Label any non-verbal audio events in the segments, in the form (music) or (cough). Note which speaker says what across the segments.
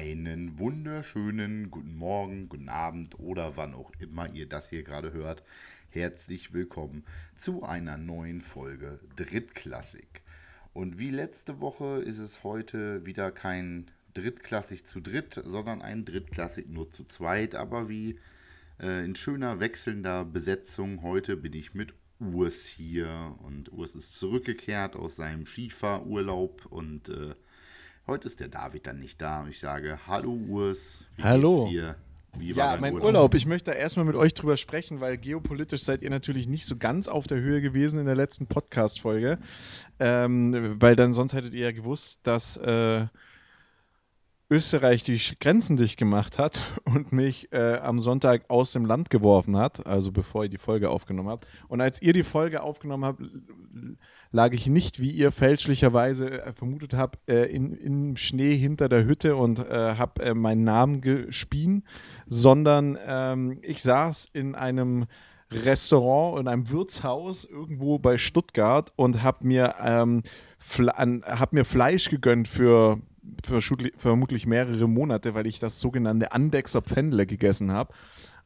Speaker 1: Einen wunderschönen guten Morgen, guten Abend oder wann auch immer ihr das hier gerade hört. Herzlich willkommen zu einer neuen Folge Drittklassik. Und wie letzte Woche ist es heute wieder kein Drittklassik zu dritt, sondern ein Drittklassik nur zu zweit. Aber wie äh, in schöner wechselnder Besetzung heute bin ich mit Urs hier und Urs ist zurückgekehrt aus seinem Skifahrurlaub und äh, Heute ist der David dann nicht da und ich sage, hallo Urs,
Speaker 2: wie hallo. geht's
Speaker 1: dir?
Speaker 2: Wie ja, mein Urlaub? Urlaub? Ich möchte erstmal mit euch drüber sprechen, weil geopolitisch seid ihr natürlich nicht so ganz auf der Höhe gewesen in der letzten Podcast-Folge. Ähm, weil dann sonst hättet ihr ja gewusst, dass äh, Österreich die Grenzen dicht gemacht hat und mich äh, am Sonntag aus dem Land geworfen hat, also bevor ihr die Folge aufgenommen habt. Und als ihr die Folge aufgenommen habt, lag ich nicht, wie ihr fälschlicherweise äh, vermutet habt, äh, in, im Schnee hinter der Hütte und äh, habe äh, meinen Namen gespien, sondern ähm, ich saß in einem Restaurant, in einem Wirtshaus irgendwo bei Stuttgart und habe mir, ähm, hab mir Fleisch gegönnt für vermutlich mehrere Monate, weil ich das sogenannte Andexer Pfändle gegessen habe.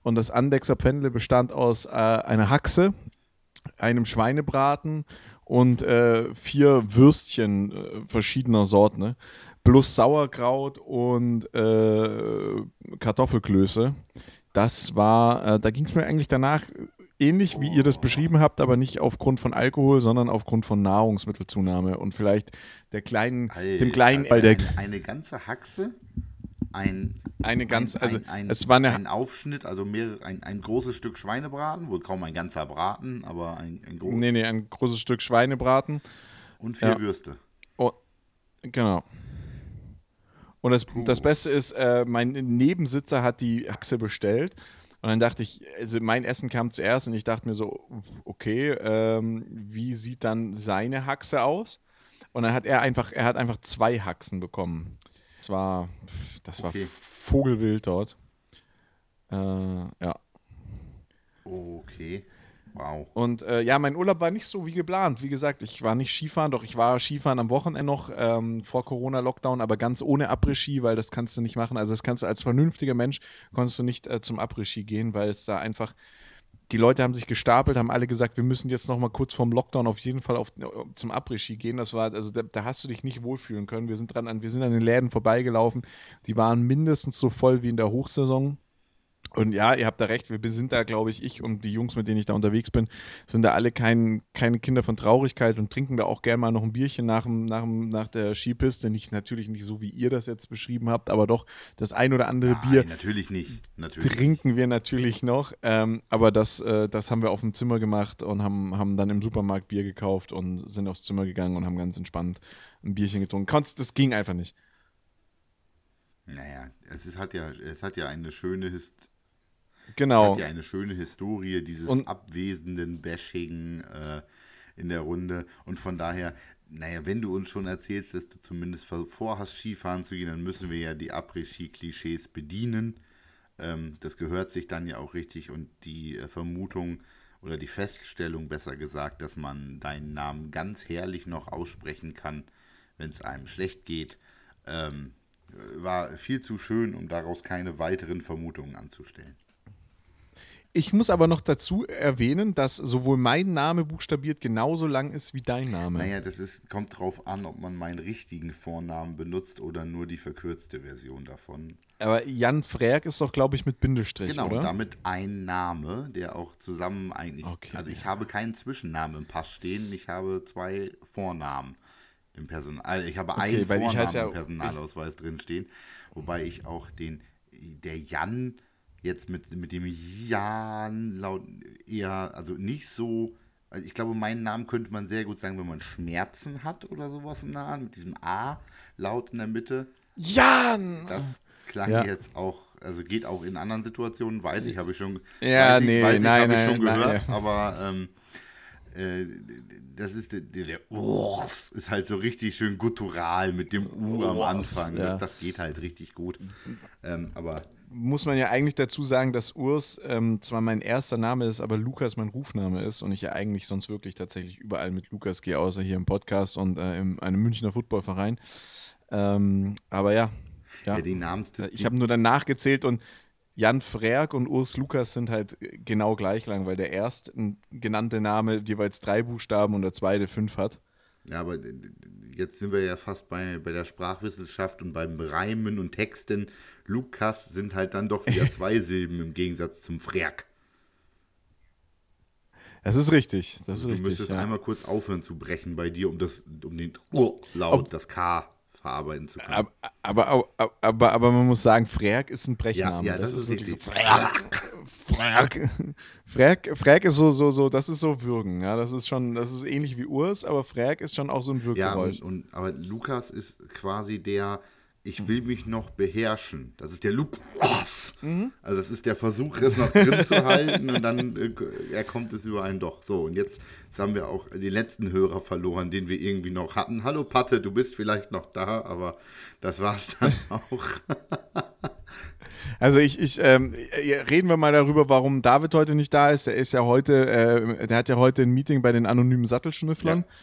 Speaker 2: Und das Andexer Pfändle bestand aus äh, einer Haxe, einem Schweinebraten und äh, vier Würstchen äh, verschiedener Sorten, ne? plus Sauerkraut und äh, Kartoffelklöße. Das war, äh, da ging es mir eigentlich danach ähnlich, wie ihr das beschrieben habt, aber nicht aufgrund von Alkohol, sondern aufgrund von Nahrungsmittelzunahme und vielleicht der kleinen, Alter, dem kleinen,
Speaker 1: weil der eine ganze Haxe, ein
Speaker 2: eine ganz,
Speaker 1: ein,
Speaker 2: also
Speaker 1: ein,
Speaker 2: es war eine,
Speaker 1: ein Aufschnitt, also mehrere, ein, ein großes Stück Schweinebraten, wohl kaum ein ganzer Braten, aber ein, ein großes.
Speaker 2: Nee, nee, ein großes Stück Schweinebraten.
Speaker 1: Und vier ja. Würste.
Speaker 2: Oh, genau. Und das, das Beste ist, äh, mein Nebensitzer hat die Haxe bestellt und dann dachte ich, also mein Essen kam zuerst und ich dachte mir so, okay, ähm, wie sieht dann seine Haxe aus? Und dann hat er einfach, er hat einfach zwei Haxen bekommen. Das war, das war okay. Vogelwild dort. Äh, ja.
Speaker 1: Okay. Wow.
Speaker 2: Und äh, ja, mein Urlaub war nicht so wie geplant. Wie gesagt, ich war nicht Skifahren, doch ich war Skifahren am Wochenende noch ähm, vor Corona-Lockdown, aber ganz ohne Après-Ski, weil das kannst du nicht machen. Also das kannst du als vernünftiger Mensch, konntest du nicht äh, zum Après-Ski gehen, weil es da einfach, die Leute haben sich gestapelt, haben alle gesagt, wir müssen jetzt noch mal kurz vorm Lockdown auf jeden Fall auf, zum Après-Ski gehen. Das war, also da, da, hast du dich nicht wohlfühlen können. Wir sind dran an, wir sind an den Läden vorbeigelaufen. Die waren mindestens so voll wie in der Hochsaison. Und ja, ihr habt da recht, wir sind da, glaube ich, ich und die Jungs, mit denen ich da unterwegs bin, sind da alle kein, keine Kinder von Traurigkeit und trinken da auch gerne mal noch ein Bierchen nach, nach, nach der Skipiste. Nicht, natürlich nicht so, wie ihr das jetzt beschrieben habt, aber doch das ein oder andere Nein, Bier.
Speaker 1: Natürlich nicht. Natürlich
Speaker 2: trinken wir natürlich noch. Ähm, aber das, äh, das haben wir auf dem Zimmer gemacht und haben, haben dann im Supermarkt Bier gekauft und sind aufs Zimmer gegangen und haben ganz entspannt ein Bierchen getrunken. Das ging einfach nicht.
Speaker 1: Naja, es ist, hat ja, es hat ja eine schöne Historie
Speaker 2: Genau. Es
Speaker 1: hat ja eine schöne Historie, dieses und abwesenden Bashing äh, in der Runde. Und von daher, naja, wenn du uns schon erzählst, dass du zumindest vorhast, Skifahren zu gehen, dann müssen wir ja die Après-Ski-Klischees bedienen. Ähm, das gehört sich dann ja auch richtig. Und die äh, Vermutung oder die Feststellung, besser gesagt, dass man deinen Namen ganz herrlich noch aussprechen kann, wenn es einem schlecht geht, ähm, war viel zu schön, um daraus keine weiteren Vermutungen anzustellen.
Speaker 2: Ich muss aber noch dazu erwähnen, dass sowohl mein Name buchstabiert genauso lang ist wie dein Name.
Speaker 1: Naja, das ist, kommt drauf an, ob man meinen richtigen Vornamen benutzt oder nur die verkürzte Version davon.
Speaker 2: Aber Jan Frerk ist doch, glaube ich, mit Bindestrich,
Speaker 1: genau,
Speaker 2: oder?
Speaker 1: Genau, damit ein Name, der auch zusammen eigentlich. Okay. Also ich habe keinen Zwischennamen im Pass stehen, ich habe zwei Vornamen im Personal. Also ich habe okay, einen Vornamen ja, im Personalausweis drinstehen, wobei ich auch den, der Jan jetzt mit, mit dem Jan laut eher, also nicht so. Also ich glaube, meinen Namen könnte man sehr gut sagen, wenn man Schmerzen hat oder sowas im Nahen, mit diesem A-Laut in der Mitte.
Speaker 2: Jan!
Speaker 1: Das klang ja. jetzt auch, also geht auch in anderen Situationen, weiß ich, habe ich schon,
Speaker 2: ja,
Speaker 1: weiß
Speaker 2: nee,
Speaker 1: ich, weiß
Speaker 2: nein,
Speaker 1: ich,
Speaker 2: nein,
Speaker 1: schon
Speaker 2: nein,
Speaker 1: gehört, nein. aber ähm, äh, das ist der, der, der Urs ist halt so richtig schön guttural mit dem U am Anfang. Ja. Das, das, geht halt richtig gut. Ähm, aber
Speaker 2: muss man ja eigentlich dazu sagen, dass Urs ähm, zwar mein erster Name ist, aber Lukas mein Rufname ist und ich ja eigentlich sonst wirklich tatsächlich überall mit Lukas gehe, außer hier im Podcast und äh, in einem Münchner Footballverein. Ähm, aber ja. Ja,
Speaker 1: ja die Namens
Speaker 2: ich habe nur dann nachgezählt und Jan Frerk und Urs Lukas sind halt genau gleich lang, weil der erst genannte Name jeweils drei Buchstaben und der zweite fünf hat.
Speaker 1: Ja, aber jetzt sind wir ja fast bei, bei der Sprachwissenschaft und beim Reimen und Texten. Lukas sind halt dann doch wieder (laughs) zwei Silben im Gegensatz zum Frerk.
Speaker 2: Das ist richtig. Das ist
Speaker 1: du
Speaker 2: richtig,
Speaker 1: müsstest
Speaker 2: ja.
Speaker 1: einmal kurz aufhören zu brechen bei dir, um, das, um den Laut, das K verarbeiten zu können.
Speaker 2: Aber, aber, aber, aber, man muss sagen, Frerk ist ein Brechname.
Speaker 1: Ja, ja das, das, ist, wirklich so.
Speaker 2: Frerk. Frerk. Frerk, Frerk ist so, so, so, das ist so Würgen. Ja, das ist schon, das ist ähnlich wie Urs, aber Frerk ist schon auch so ein Wirkgeräusch.
Speaker 1: Ja, und, und, aber Lukas ist quasi der, ich will mich noch beherrschen. Das ist der Lukas. Mhm. Also das ist der Versuch, es noch drin zu halten und dann äh, er kommt es über einen doch. So, und jetzt, jetzt haben wir auch den letzten Hörer verloren, den wir irgendwie noch hatten. Hallo Patte, du bist vielleicht noch da, aber das war's dann (laughs) auch.
Speaker 2: Also ich, ich ähm, reden wir mal darüber, warum David heute nicht da ist. Er ist ja heute, äh, der hat ja heute ein Meeting bei den anonymen Sattelschnüfflern. Ja.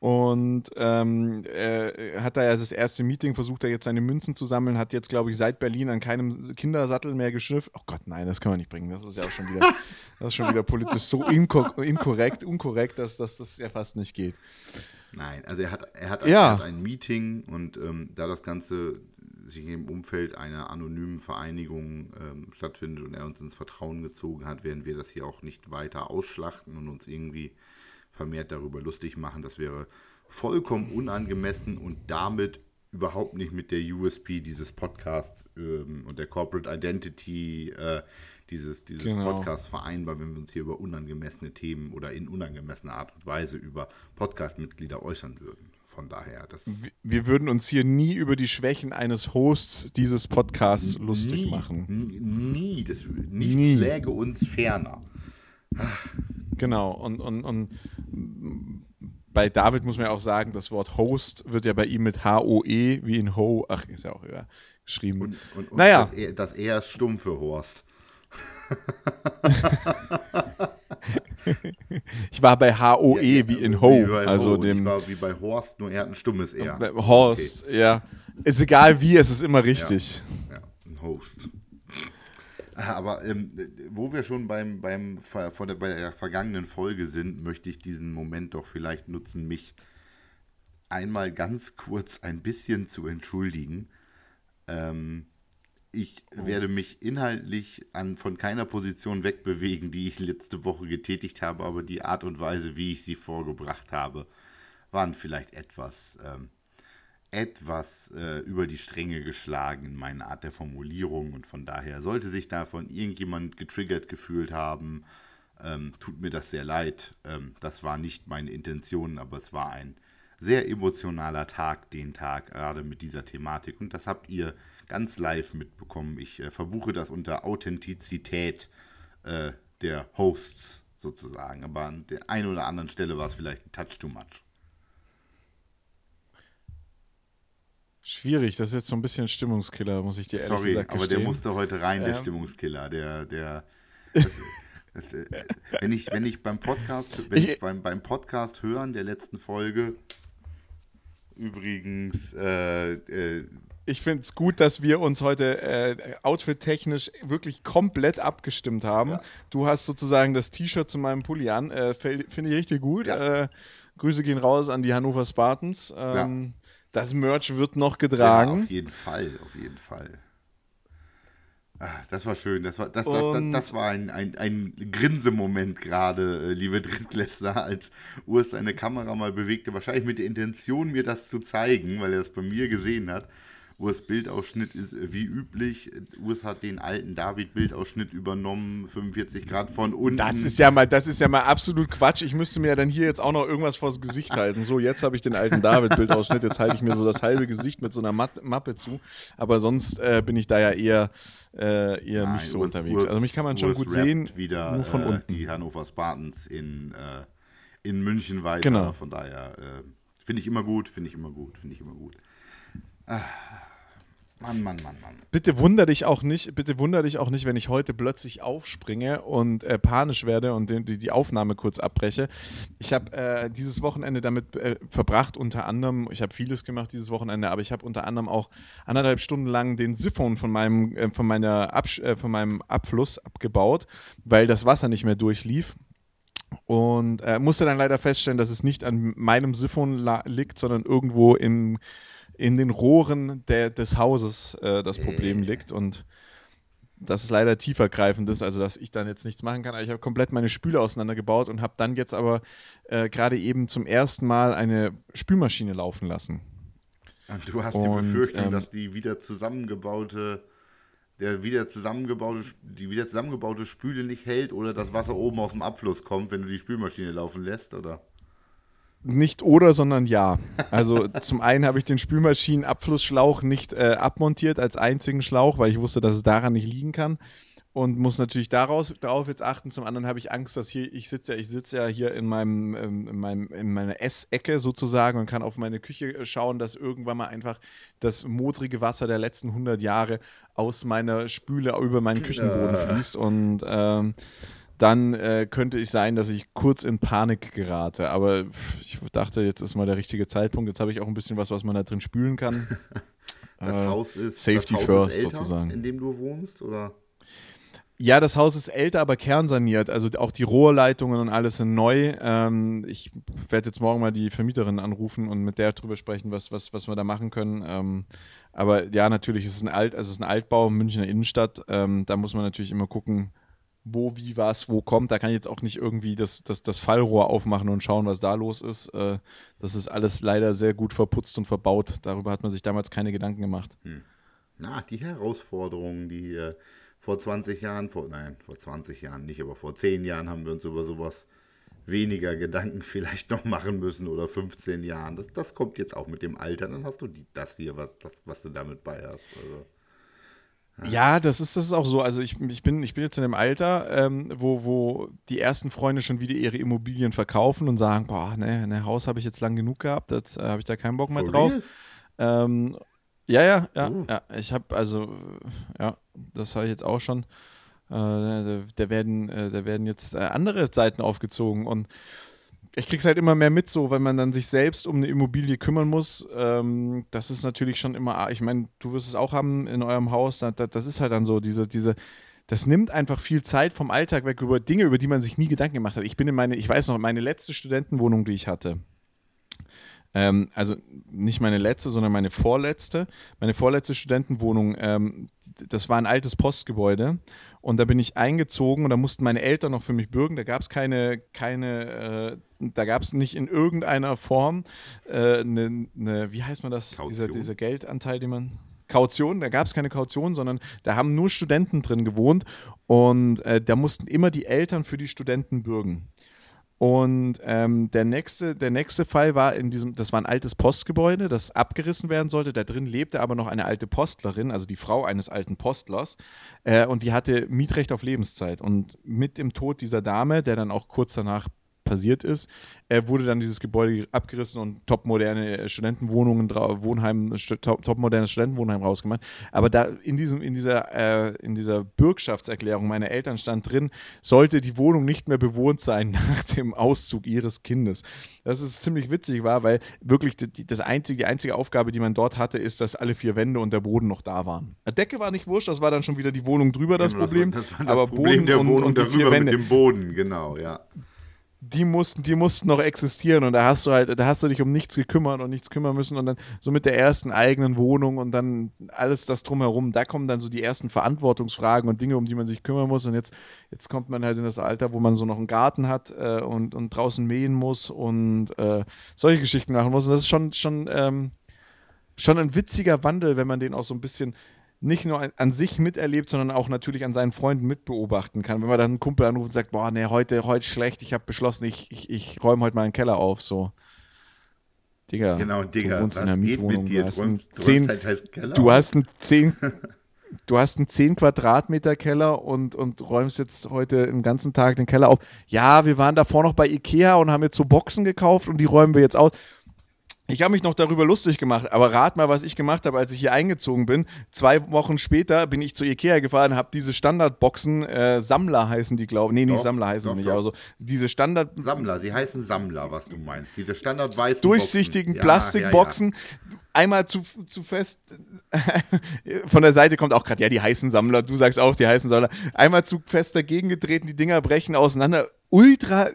Speaker 2: Und ähm, äh, hat da ja das erste Meeting, versucht er jetzt seine Münzen zu sammeln, hat jetzt, glaube ich, seit Berlin an keinem Kindersattel mehr geschnüffelt. Oh Gott, nein, das kann man nicht bringen. Das ist ja auch schon wieder, (laughs) das ist schon wieder politisch so inko inkorrekt, unkorrekt, dass, dass das ja fast nicht geht.
Speaker 1: Nein, also er hat, er hat, ja. er hat ein Meeting und ähm, da das Ganze sich im Umfeld einer anonymen Vereinigung ähm, stattfindet und er uns ins Vertrauen gezogen hat, werden wir das hier auch nicht weiter ausschlachten und uns irgendwie vermehrt darüber lustig machen. Das wäre vollkommen unangemessen und damit überhaupt nicht mit der USP dieses Podcasts ähm, und der Corporate Identity äh, dieses, dieses genau. Podcasts vereinbar, wenn wir uns hier über unangemessene Themen oder in unangemessener Art und Weise über Podcast-Mitglieder äußern würden. Von daher, das.
Speaker 2: Wir würden uns hier nie über die Schwächen eines Hosts dieses Podcasts lustig
Speaker 1: nie,
Speaker 2: machen.
Speaker 1: Nie, das, nichts nie. läge uns ferner.
Speaker 2: Genau, und, und, und bei David muss man ja auch sagen, das Wort Host wird ja bei ihm mit H-O-E wie in Ho, ach, ist ja auch ja, geschrieben.
Speaker 1: Und, und, und naja. Das, e, das E ist stumm für Horst. (laughs) (laughs)
Speaker 2: ich war bei H-O-E ja, ja, wie in Ho. Wie also
Speaker 1: Ho.
Speaker 2: Dem,
Speaker 1: ich war wie bei Horst, nur er hat ein stummes E.
Speaker 2: Horst, okay. ja. Ist egal wie, es ist immer richtig.
Speaker 1: Ja, ja ein Host. Aber ähm, wo wir schon beim, beim, vor der, bei der vergangenen Folge sind, möchte ich diesen Moment doch vielleicht nutzen, mich einmal ganz kurz ein bisschen zu entschuldigen. Ähm, ich werde mich inhaltlich an, von keiner Position wegbewegen, die ich letzte Woche getätigt habe, aber die Art und Weise, wie ich sie vorgebracht habe, waren vielleicht etwas ähm, etwas äh, über die Stränge geschlagen in meiner Art der Formulierung. Und von daher sollte sich davon irgendjemand getriggert gefühlt haben, ähm, tut mir das sehr leid. Ähm, das war nicht meine Intention, aber es war ein sehr emotionaler Tag, den Tag, gerade mit dieser Thematik. Und das habt ihr ganz live mitbekommen. Ich äh, verbuche das unter Authentizität äh, der Hosts sozusagen, aber an der einen oder anderen Stelle war es vielleicht ein Touch too much.
Speaker 2: Schwierig, das ist jetzt so ein bisschen Stimmungskiller, muss ich dir ehrlich Sorry, gesagt
Speaker 1: gestehen. aber der musste heute rein, der ähm. Stimmungskiller. Der, der, (laughs) das, das, äh, wenn, ich, wenn ich beim Podcast, wenn ich, ich beim, beim Podcast hören der letzten Folge übrigens äh, äh,
Speaker 2: ich finde es gut, dass wir uns heute äh, outfit-technisch wirklich komplett abgestimmt haben. Ja. Du hast sozusagen das T-Shirt zu meinem Pulli an. Äh, finde ich richtig gut. Ja. Äh, Grüße gehen raus an die Hannover Spartans. Ähm, ja. Das Merch wird noch getragen.
Speaker 1: Ja, auf jeden Fall, auf jeden Fall. Ach, das war schön. Das war, das, das, das, das war ein, ein, ein Grinsemoment gerade, äh, liebe Drittklässler, als Urs seine Kamera mal bewegte. Wahrscheinlich mit der Intention, mir das zu zeigen, weil er es bei mir gesehen hat. Urs Bildausschnitt ist äh, wie üblich. Urs hat den alten David-Bildausschnitt übernommen, 45 Grad von unten.
Speaker 2: Das ist ja mal, das ist ja mal absolut Quatsch. Ich müsste mir ja dann hier jetzt auch noch irgendwas vors Gesicht halten. So, jetzt habe ich den alten David-Bildausschnitt, jetzt halte ich mir so das halbe Gesicht mit so einer Mat Mappe zu. Aber sonst äh, bin ich da ja eher, äh, eher Nein, nicht so Urs, unterwegs. Also mich kann man schon gut sehen.
Speaker 1: wieder
Speaker 2: nur von
Speaker 1: äh,
Speaker 2: unten.
Speaker 1: die Hannover Spartans in, äh, in München weiter.
Speaker 2: Genau.
Speaker 1: Von daher äh, finde ich immer gut, finde ich immer gut, finde ich immer gut. Ah Mann, Mann, Mann, Mann.
Speaker 2: Bitte wunder dich auch nicht, bitte wunder dich auch nicht, wenn ich heute plötzlich aufspringe und äh, panisch werde und die, die, Aufnahme kurz abbreche. Ich habe äh, dieses Wochenende damit äh, verbracht, unter anderem, ich habe vieles gemacht dieses Wochenende, aber ich habe unter anderem auch anderthalb Stunden lang den Siphon von meinem, äh, von meiner Absch äh, von meinem Abfluss abgebaut, weil das Wasser nicht mehr durchlief. Und äh, musste dann leider feststellen, dass es nicht an meinem Siphon liegt, sondern irgendwo im in den Rohren der, des Hauses äh, das Problem liegt und dass es leider tiefergreifend ist, also dass ich dann jetzt nichts machen kann. Aber ich habe komplett meine Spüle auseinandergebaut und habe dann jetzt aber äh, gerade eben zum ersten Mal eine Spülmaschine laufen lassen.
Speaker 1: Und du hast und, die Befürchtung, ähm, dass die wieder zusammengebaute, der wieder zusammengebaute, die wieder zusammengebaute Spüle nicht hält oder das Wasser oben aus dem Abfluss kommt, wenn du die Spülmaschine laufen lässt, oder?
Speaker 2: Nicht oder, sondern ja. Also (laughs) zum einen habe ich den Spülmaschinenabflussschlauch nicht äh, abmontiert als einzigen Schlauch, weil ich wusste, dass es daran nicht liegen kann und muss natürlich daraus, darauf jetzt achten. Zum anderen habe ich Angst, dass hier, ich sitze ja, ich sitze ja hier in meinem, ähm, in meinem, in meiner Essecke sozusagen und kann auf meine Küche schauen, dass irgendwann mal einfach das modrige Wasser der letzten 100 Jahre aus meiner Spüle über meinen Küchenboden fließt und ähm, dann äh, könnte es sein, dass ich kurz in Panik gerate. Aber ich dachte, jetzt ist mal der richtige Zeitpunkt. Jetzt habe ich auch ein bisschen was, was man da drin spülen kann. (laughs)
Speaker 1: Das äh, Haus ist
Speaker 2: Safety
Speaker 1: Haus
Speaker 2: first
Speaker 1: ist älter,
Speaker 2: sozusagen.
Speaker 1: In dem du wohnst, oder?
Speaker 2: Ja, das Haus ist älter, aber kernsaniert. Also auch die Rohrleitungen und alles sind neu. Ähm, ich werde jetzt morgen mal die Vermieterin anrufen und mit der drüber sprechen, was, was, was wir da machen können. Ähm, aber ja, natürlich ist es ein Alt, also es ist ein Altbau, Münchner Innenstadt. Ähm, da muss man natürlich immer gucken, wo, wie, was, wo kommt. Da kann ich jetzt auch nicht irgendwie das, das, das Fallrohr aufmachen und schauen, was da los ist. Äh, das ist alles leider sehr gut verputzt und verbaut. Darüber hat man sich damals keine Gedanken gemacht. Hm.
Speaker 1: Na, die Herausforderungen, die äh, vor 20 Jahren, vor, nein, vor 20 Jahren nicht, aber vor 10 Jahren haben wir uns über sowas weniger Gedanken (laughs) vielleicht noch machen müssen oder 15 Jahren. Das, das kommt jetzt auch mit dem Alter. Dann hast du die, das hier, was, das, was du damit bei hast. Also.
Speaker 2: Ja, das ist, das ist auch so. Also ich, ich, bin, ich bin jetzt in einem Alter, ähm, wo, wo die ersten Freunde schon wieder ihre Immobilien verkaufen und sagen, boah, ne, ein Haus habe ich jetzt lang genug gehabt, jetzt äh, habe ich da keinen Bock mehr For drauf. Ähm, ja, ja, ja, uh. ja. Ich habe also, ja, das habe ich jetzt auch schon. Äh, da, da, werden, äh, da werden jetzt äh, andere Seiten aufgezogen und ich krieg's halt immer mehr mit, so, wenn man dann sich selbst um eine Immobilie kümmern muss. Ähm, das ist natürlich schon immer, ich meine, du wirst es auch haben in eurem Haus, das, das ist halt dann so, diese, diese, das nimmt einfach viel Zeit vom Alltag weg über Dinge, über die man sich nie Gedanken gemacht hat. Ich bin in meine, ich weiß noch, meine letzte Studentenwohnung, die ich hatte, ähm, also nicht meine letzte, sondern meine vorletzte. Meine vorletzte Studentenwohnung, ähm, das war ein altes Postgebäude. Und da bin ich eingezogen und da mussten meine Eltern noch für mich bürgen. Da gab es keine, keine, äh, da gab es nicht in irgendeiner Form eine, äh, ne, ne, wie heißt man das? Dieser, dieser Geldanteil, den man. Kaution, da gab es keine Kaution, sondern da haben nur Studenten drin gewohnt und äh, da mussten immer die Eltern für die Studenten bürgen. Und ähm, der, nächste, der nächste Fall war in diesem, das war ein altes Postgebäude, das abgerissen werden sollte. Da drin lebte aber noch eine alte Postlerin, also die Frau eines alten Postlers. Äh, und die hatte Mietrecht auf Lebenszeit. Und mit dem Tod dieser Dame, der dann auch kurz danach passiert ist, wurde dann dieses Gebäude abgerissen und topmoderne Studentenwohnungen, Wohnheim, topmodernes Studentenwohnheim rausgemacht. Aber da in, diesem, in, dieser, äh, in dieser Bürgschaftserklärung meiner Eltern stand drin, sollte die Wohnung nicht mehr bewohnt sein (laughs) nach dem Auszug ihres Kindes. Das ist ziemlich witzig war, weil wirklich die, das einzige, die einzige Aufgabe, die man dort hatte, ist, dass alle vier Wände und der Boden noch da waren. Die Decke war nicht wurscht, das war dann schon wieder die Wohnung drüber das genau, Problem. Das war, das war das aber Problem Boden
Speaker 1: der Wohnung
Speaker 2: und,
Speaker 1: und die vier Wände. mit dem Boden, genau, ja
Speaker 2: die mussten, die mussten noch existieren und da hast du halt, da hast du dich um nichts gekümmert und nichts kümmern müssen und dann so mit der ersten eigenen Wohnung und dann alles das drumherum, da kommen dann so die ersten Verantwortungsfragen und Dinge, um die man sich kümmern muss und jetzt, jetzt kommt man halt in das Alter, wo man so noch einen Garten hat äh, und, und draußen mähen muss und äh, solche Geschichten machen muss und das ist schon, schon, ähm, schon ein witziger Wandel, wenn man den auch so ein bisschen nicht nur an sich miterlebt, sondern auch natürlich an seinen Freunden mitbeobachten kann. Wenn man dann einen Kumpel anruft und sagt, boah, nee, heute, heute schlecht, ich habe beschlossen, ich, ich, ich räume heute mal einen Keller auf, so. Digga,
Speaker 1: genau, Digga,
Speaker 2: du wohnst in einer Mietwohnung, (laughs)
Speaker 1: du
Speaker 2: hast einen 10, du hast einen 10, du hast einen 10 Quadratmeter Keller und, und räumst jetzt heute den ganzen Tag den Keller auf. Ja, wir waren davor noch bei Ikea und haben jetzt so Boxen gekauft und die räumen wir jetzt aus Ich habe mich noch darüber lustig gemacht, aber rat mal, was ich gemacht habe, als ich hier eingezogen bin. Zwei Wochen später bin ich zu Ikea gefahren, habe diese Standardboxen, äh, Sammler heißen die, glaube ich. Nee, nicht
Speaker 1: Doch,
Speaker 2: Sammler heißen
Speaker 1: doch,
Speaker 2: sie nicht,
Speaker 1: doch.
Speaker 2: aber so diese Standard
Speaker 1: Sammler, sie heißen Sammler, was du meinst. Diese standardweißen
Speaker 2: durchsichtigen
Speaker 1: Boxen. Ja,
Speaker 2: Plastikboxen. Einmal zu, zu fest, (laughs) von der Seite kommt auch gerade, ja, die heißen Sammler, du sagst auch, die heißen Sammler. Einmal zu fest dagegen getreten, die Dinger brechen auseinander. Ultra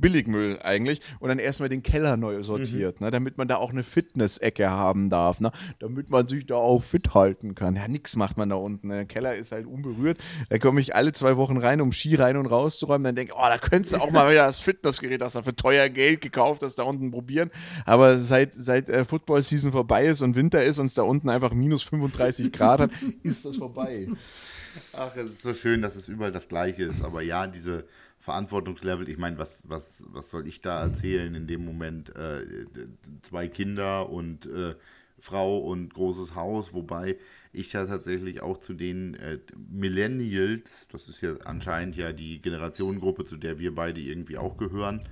Speaker 2: Billigmüll eigentlich und dann erstmal den Keller neu sortiert, ne, damit man da auch eine Fitness-Ecke haben darf, ne, damit man sich da auch fit halten kann. Ja, nix macht man da unten. Ne. Der Keller ist halt unberührt. Da komme ich alle zwei Wochen rein, um Ski rein und rauszuräumen. Dann denke ich, oh, da könntest du auch mal wieder das Fitnessgerät, das du für teuer Geld gekauft hast, da unten probieren. Aber seit, seit äh, Football-Season vorbei ist und Winter ist und es da unten einfach minus 35 (laughs) Grad hat, ist das vorbei.
Speaker 1: Ach, es ist so schön, dass es überall das Gleiche ist. Aber ja, diese Verantwortungslevel, ich meine, was, was, was soll ich da erzählen in dem Moment? Äh, zwei Kinder und äh, Frau und großes Haus, wobei ich ja tatsächlich auch zu den äh, Millennials, das ist ja anscheinend ja die Generationengruppe, zu der wir beide irgendwie auch gehören,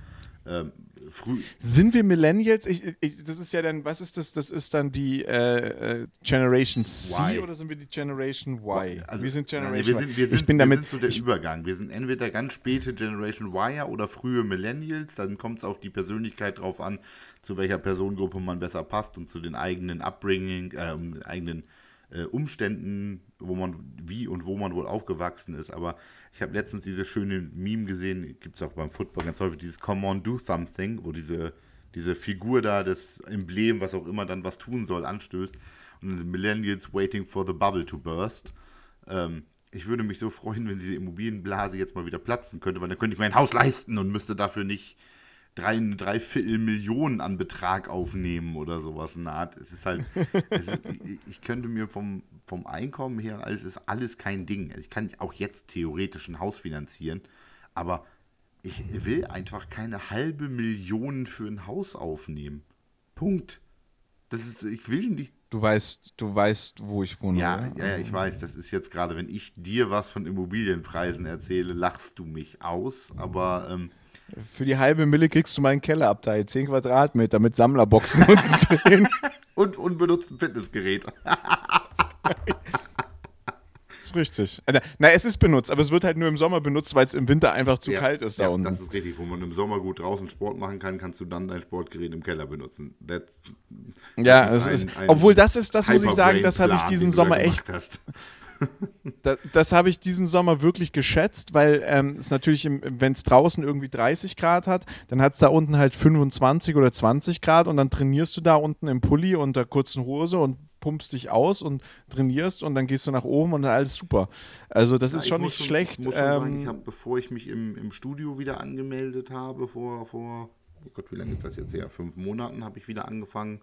Speaker 1: ähm, früh,
Speaker 2: Sind wir Millennials? Ich, ich, das ist ja dann, was ist das? Das ist dann die äh, äh, Generation C
Speaker 1: Y.
Speaker 2: oder sind wir die Generation Y?
Speaker 1: Also,
Speaker 2: wir sind
Speaker 1: nein,
Speaker 2: Generation
Speaker 1: wir sind,
Speaker 2: Y.
Speaker 1: wir sind,
Speaker 2: ich bin
Speaker 1: wir
Speaker 2: damit.
Speaker 1: sind so der Übergang. Wir sind entweder ganz späte Generation Y oder frühe Millennials. Dann kommt es auf die Persönlichkeit drauf an, zu welcher Personengruppe man besser passt und zu den eigenen Upbringing, ähm, eigenen äh, Umständen, wo man wie und wo man wohl aufgewachsen ist. Aber ich habe letztens diese schöne Meme gesehen, gibt es auch beim Football ganz häufig, dieses Come on, do something, wo diese, diese Figur da, das Emblem, was auch immer dann was tun soll, anstößt. Und Millennials waiting for the bubble to burst. Ähm, ich würde mich so freuen, wenn diese Immobilienblase jetzt mal wieder platzen könnte, weil dann könnte ich mein Haus leisten und müsste dafür nicht drei, drei Viertel Millionen an Betrag aufnehmen oder sowas in der Art. Es ist halt, (laughs) es ist, ich, könnte mir vom, vom Einkommen her, alles ist alles kein Ding. Ich kann auch jetzt theoretisch ein Haus finanzieren, aber ich will einfach keine halbe Million für ein Haus aufnehmen. Punkt. Das ist, ich will nicht
Speaker 2: Du weißt, du weißt, wo ich wohne.
Speaker 1: ja,
Speaker 2: oder?
Speaker 1: ja, ja, ich weiß, das ist jetzt gerade, wenn ich dir was von Immobilienpreisen erzähle, lachst du mich aus, aber ähm,
Speaker 2: Für die halbe Mille kriegst du meinen Kellerabteil, 10 Quadratmeter mit Sammlerboxen (laughs) unten drin.
Speaker 1: und unbenutzten Fitnessgerät. (laughs)
Speaker 2: ist richtig. Äh, Na, es ist benutzt, aber es wird halt nur im Sommer benutzt, weil es im Winter einfach zu
Speaker 1: Ja,
Speaker 2: kalt ist da
Speaker 1: ja,
Speaker 2: unten.
Speaker 1: Das ist richtig, wo man im Sommer gut draußen Sport machen kann, kannst du dann dein Sportgerät im Keller benutzen. That's,
Speaker 2: ja,
Speaker 1: das
Speaker 2: es
Speaker 1: ist
Speaker 2: ist,
Speaker 1: ein- ein
Speaker 2: obwohl das ist, das muss ich sagen, das habe ich diesen Sommer echt
Speaker 1: hast. (laughs)
Speaker 2: Da, das habe ich diesen Sommer wirklich geschätzt, weil ähm, es natürlich, wenn es draußen irgendwie 30 Grad hat, dann hat es da unten halt 25 oder 20 Grad und dann trainierst du da unten im Pulli und der kurzen Hose und pumpst dich aus und trainierst und dann gehst du nach oben und alles super. Also das ist
Speaker 1: Ja, ich
Speaker 2: schon nicht schlecht.
Speaker 1: Ich muss schon sagen, ich
Speaker 2: ähm,
Speaker 1: habe, bevor ich mich im, im Studio wieder angemeldet habe, vor, vor, oh Gott, wie lange ist das jetzt her? Fünf Monaten habe ich wieder angefangen,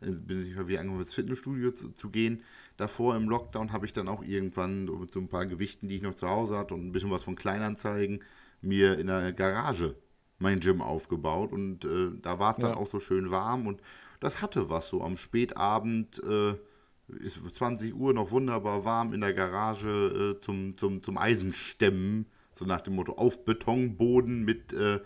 Speaker 1: äh, bin ich wieder angefangen, ins Fitnessstudio zu, zu gehen. Davor im Lockdown habe ich dann auch irgendwann mit so ein paar Gewichten, die ich noch zu Hause hatte und ein bisschen was von Kleinanzeigen, mir in der Garage mein Gym aufgebaut und äh, da war es dann
Speaker 2: Ja.
Speaker 1: auch so schön warm und das hatte was so am Spätabend. Äh, ist 20 Uhr noch wunderbar warm in der Garage äh, zum, zum, zum Eisenstemmen, so nach dem Motto auf Betonboden mit, äh,